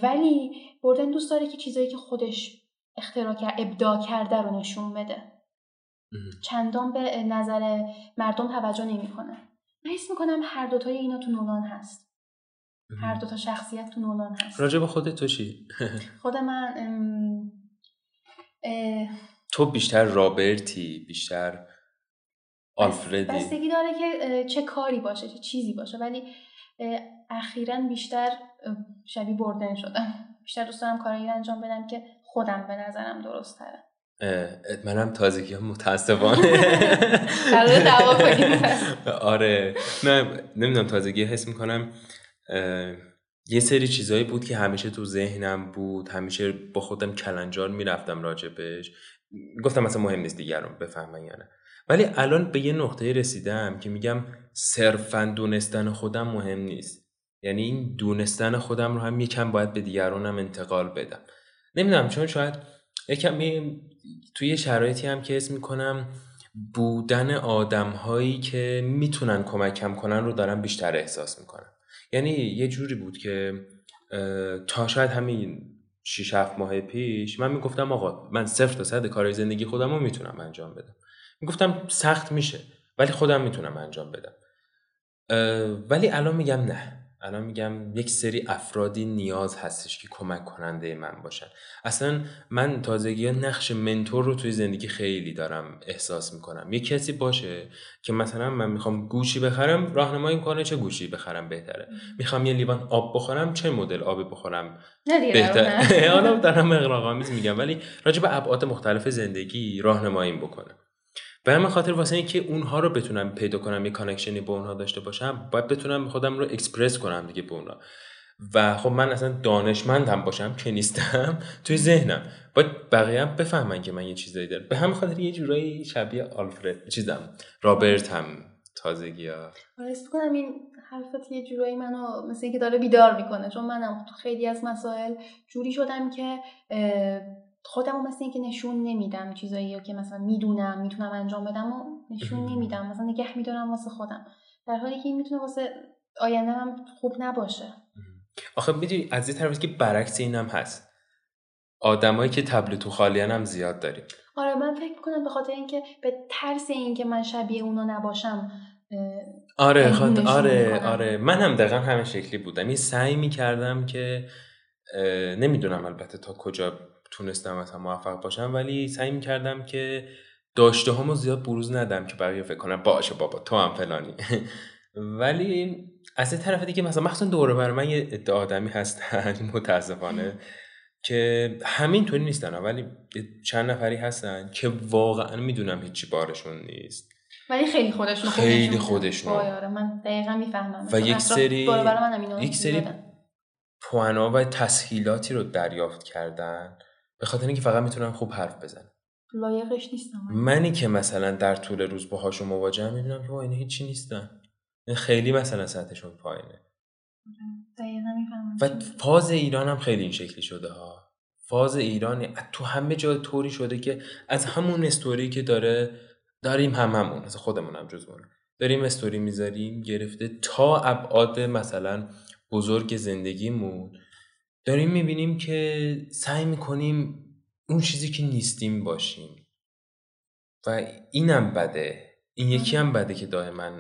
ولی بردن دوست داره که چیزایی که خودش اختراع کرد ابداع کرده رو نشون بده. چندان به نظر مردم توجه نمی‌کنه. من حس می‌کنم هر دوتای اینا تو نولان هست. هر دوتا شخصیت تو نولان هست. راجع به خودت تو چی؟ خود من تو بیشتر رابرتی بیشتر آلفردی. بستگی داره که چه کاری باشه چه چیزی باشه. ولی اخیرا بیشتر شبیه بردن شدم. بیشتر دوست دارم کارایی انجام بدم که خودم به نظرم درست تره منم تازگی هم متاسفانه. آره. نه نمی‌دونم تازگی حس می‌کنم یه سری چیزایی بود که همیشه تو ذهنم بود همیشه با خودم کلنجار می‌رفتم راجبش. گفتم مثلا مهم نیست دیگران بفهمن یا نه. ولی الان به یه نقطه رسیدم که میگم صرفا دونستن خودم مهم نیست. یعنی این دونستن خودم رو هم یکم باید به دیگرانم انتقال بدم. نمی‌دونم چون شاید یکم توی شرایطی هم که اسم می‌کنم بودن آدم هایی که می‌تونن کمکم کنن رو دارم بیشتر احساس می‌کنم. یعنی یه جوری بود که تا شاید همین 6 7 ماه پیش من می‌گفتم آقا من صفر تا صد کارهای زندگی خودم رو می‌تونم انجام بدم. می‌گفتم سخت میشه ولی خودم می‌تونم انجام بدم. ولی الان میگم نه. الان میگم یک سری افرادی نیاز هستش که کمک کننده من باشن. اصلا من تازگی ها نقش mentor رو توی زندگی خیلی دارم احساس می‌کنم. یه کسی باشه که مثلا من می‌خوام گوشی بخرم راهنمایی کنه چه گوشی بخرم بهتره. می‌خوام یه لیوان آب بخورم چه مدل آبی بخورم بهتر؟ حالا دارم اغراق‌آمیز میگم. ولی راجع به ابعاد مختلف زندگی راهنماییم بکنه به همین خاطر واسه اینکه اونها رو بتونم پیدا کنم یه connection ی با اونها داشته باشم باید بتونم خودم رو اکسپرس کنم دیگه به اونها. و خب من اصلا دانشمندم باشم که نیستم توی ذهنم. باید بقیه هم بفهمن که من یه چیزایی دارم. به همین خاطر یه جورایی شبیه آلفرد چیزم. رابرت هم تازگی ها. آره، کنم این حرفت یه جورایی منو مثل اینکه داره بیدار می‌کنه. چون منم خیلی از مسائل جوری شدم که خودم مثل اینکه نشون نمیدم چیزایی که مثلا می‌دونم می‌تونم انجام بدم و نشون نمیدم. مثلا نگه میدارم واسه خودم. در حالی که این می‌تونه واسه آینده هم خوب نباشه. آخه می‌دونی از یه طرف که برعکس اینم هست. آدمایی که تبل تو خالیان هم زیاد داریم. آره من فکر می‌کنم به خاطر اینکه به ترس اینکه من شبیه اونا نباشم آره خاطر آره آره. من هم دقیقا همین شکلی بودم. یه سعی می‌کردم که نمی‌دونم البته تا کجا تونستم مثلا موفق باشم ولی سعی می‌کردم که داشته همو زیاد بروز ندم که بقیه فکر کنم باشه بابا تو هم فلانی. ولی از این طرف دیگه مثلا مخصوصا دوره بر من یه عده آدمی هستن متاسفانه که همینطوری نیستن ولی چند نفری هستن که واقعا می‌دونم هیچی بارشون نیست. ولی خیلی خودشون خیلی خودشون. آره، من دقیقا می‌فهمم. و یک سری یک سری پوانا و تسهیلاتی رو دریافت کردن. به خاطر اینکه فقط می‌تونن خوب حرف بزنن لایقش نیستم. منی که مثلا در طول روز باهاشون مواجه می‌بینم که اینا هیچی نیستن. خیلی مثلا سطحشون پایینه. و فاز ایران هم خیلی این شکلی شده ها. فاز ایران تو همه جا طوری شده که از همون استوری که داره داریم هم همون از خودمون هم جزمونه داریم استوری می‌ذاریم گرفته تا ابعاد مثلا بزرگ زندگیمون. داریم می‌بینیم که سعی می‌کنیم اون چیزی که نیستیم باشیم. و اینم بده. این یکی هم بده که دائما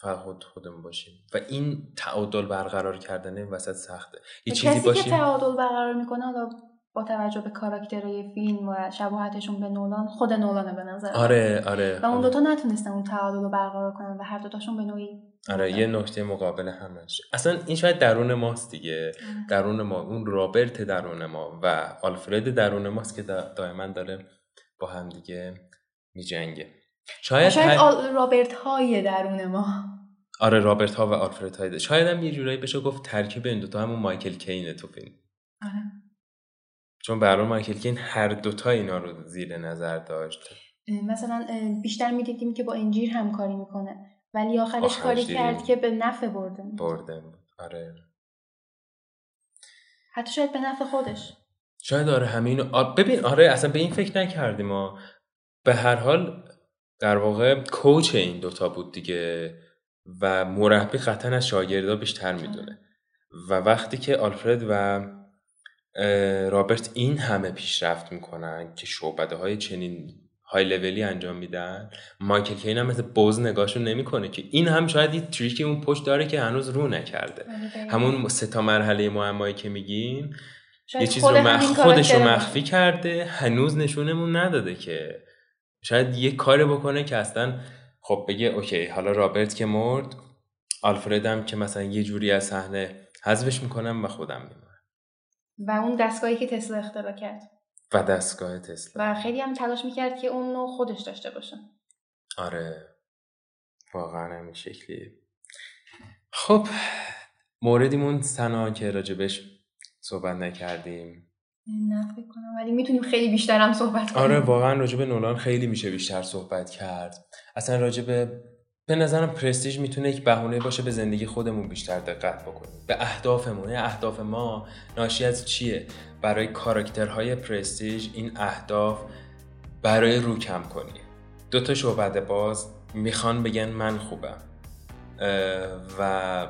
فقط خودمون باشیم. و این تعادل برقرار کردن وسط سخته. یه چیزی کسی که تعادل برقرار می‌کنه حالا با توجه به کاراکترهای فیلم و شباهتشون به نولان خود نولانه به نظر آره آره و اون آره. دوتا نتونستن اون تعادل رو برقرار کنن و هر دوتاشون به نوعی آره یه نکته مقابل همش اصلا این شاید درون ماست دیگه. درون ما اون رابرت درون ما و آلفرد درون ماست که دائما داره با هم دیگه میجنگه. شاید, شاید رابرت های درون ما. آره رابرت ها و آلفرد های شاید هم یه جورایی بشه گفت ترکیب این دوتا همون مایکل کینه تو فیلم. آره. چون برای مایکل کین هر دوتا اینا رو زیر نظر داشت. مثلا بیشتر می‌دیدیم که با انجیر همکاری می‌کنه. ولی آخرش کاری کرد که به نفع برده برده آره. حتی شاید به نفع خودش. شاید آره همین ببین آره اصلا به این فکر نکردیم ما. به هر حال در واقع کوچ این دوتا بود دیگه و مربی قطعا از شاگردا بیشتر می‌دونه. و وقتی که آلفرد و رابرت این همه پیشرفت می‌کنن که شعبده های چنین های لولی انجام میدن. مایکل کین هم مثل boss نگاهشون نمی‌کنه که این هم شاید یه trick ی اون پشت داره که هنوز رو نکرده. آره، همون سه تا مرحله معمایی که میگیم یه چیز رو مخ... خودش رو مخفی کرده هنوز نشونمون نداده که شاید یه کار بکنه که اصلا خب بگه okay حالا رابرت که مرد آلفرد هم که مثلا یه جوری از صحنه حذفش می‌کنم و خودم میمونم. و اون دستگاهی که تسلا اختراع کرد. و دستگاه تسلا. و خیلی هم تلاش می‌کرد که اون نوع خودش داشته باشه. آره. واقعا همین شکلی خب موردیمون سنا که راجبش صحبت نکردیم. نه فکر کنم ولی می‌تونیم خیلی بیشتر هم صحبت کنیم. آره واقعا راجب نولان خیلی میشه بیشتر صحبت کرد. اصلا راجب به نظرم پرستیژ می‌تونه یک بهونه باشه به زندگی خودمون بیشتر دقت بکنیم. به اهدافمون اهداف ما ناشی از چیه؟ برای کاراکترهای پرستیژ این اهداف برای رو کم کنی. دو تا شعبده باز می‌خوان بگن من خوبم. و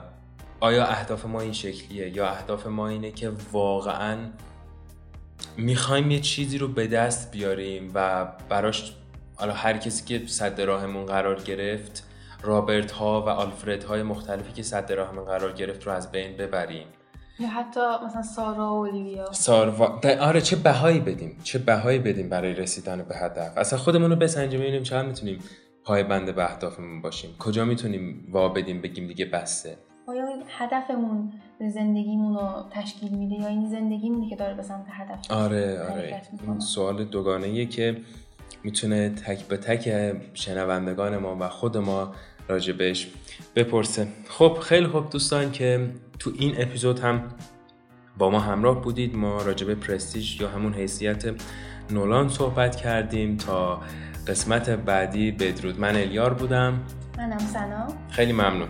آیا اهداف ما این شکلیه؟ یا اهداف ما اینه که واقعا می‌خوایم یه چیزی رو به دست بیاریم و براش حالا هر کسی که صد راهمون قرار گرفت رابرت ها و آلفرد های مختلفی که صد راه قرار گرفت رو از بین ببریم. یا حتی مثلا سارا و اولیویا ساروا آره چه بهایی بدیم. چه بهایی بدیم برای رسیدن به هدف اصلا خودمون رو بسنجیم ببینیم چقدر می‌تونیم پای بند به اهدافمون باشیم. کجا می‌تونیم وا بدیم بگیم دیگه بسته. آیا هدفمون زندگیمون رو تشکیل میده یا این زندگیمونه که داره به سمت هدف آره آره. این سوال دوگانه که می‌تونه تک به تک شنوندگان ما و خود ما راجبش بپرسه. خب خیلی خوب دوستان که تو این اپیزود هم با ما همراه بودید. ما راجب پرستیج یا همون حیثیت نولان صحبت کردیم تا قسمت بعدی بدرود من الیار بودم. منم سنا خیلی ممنون.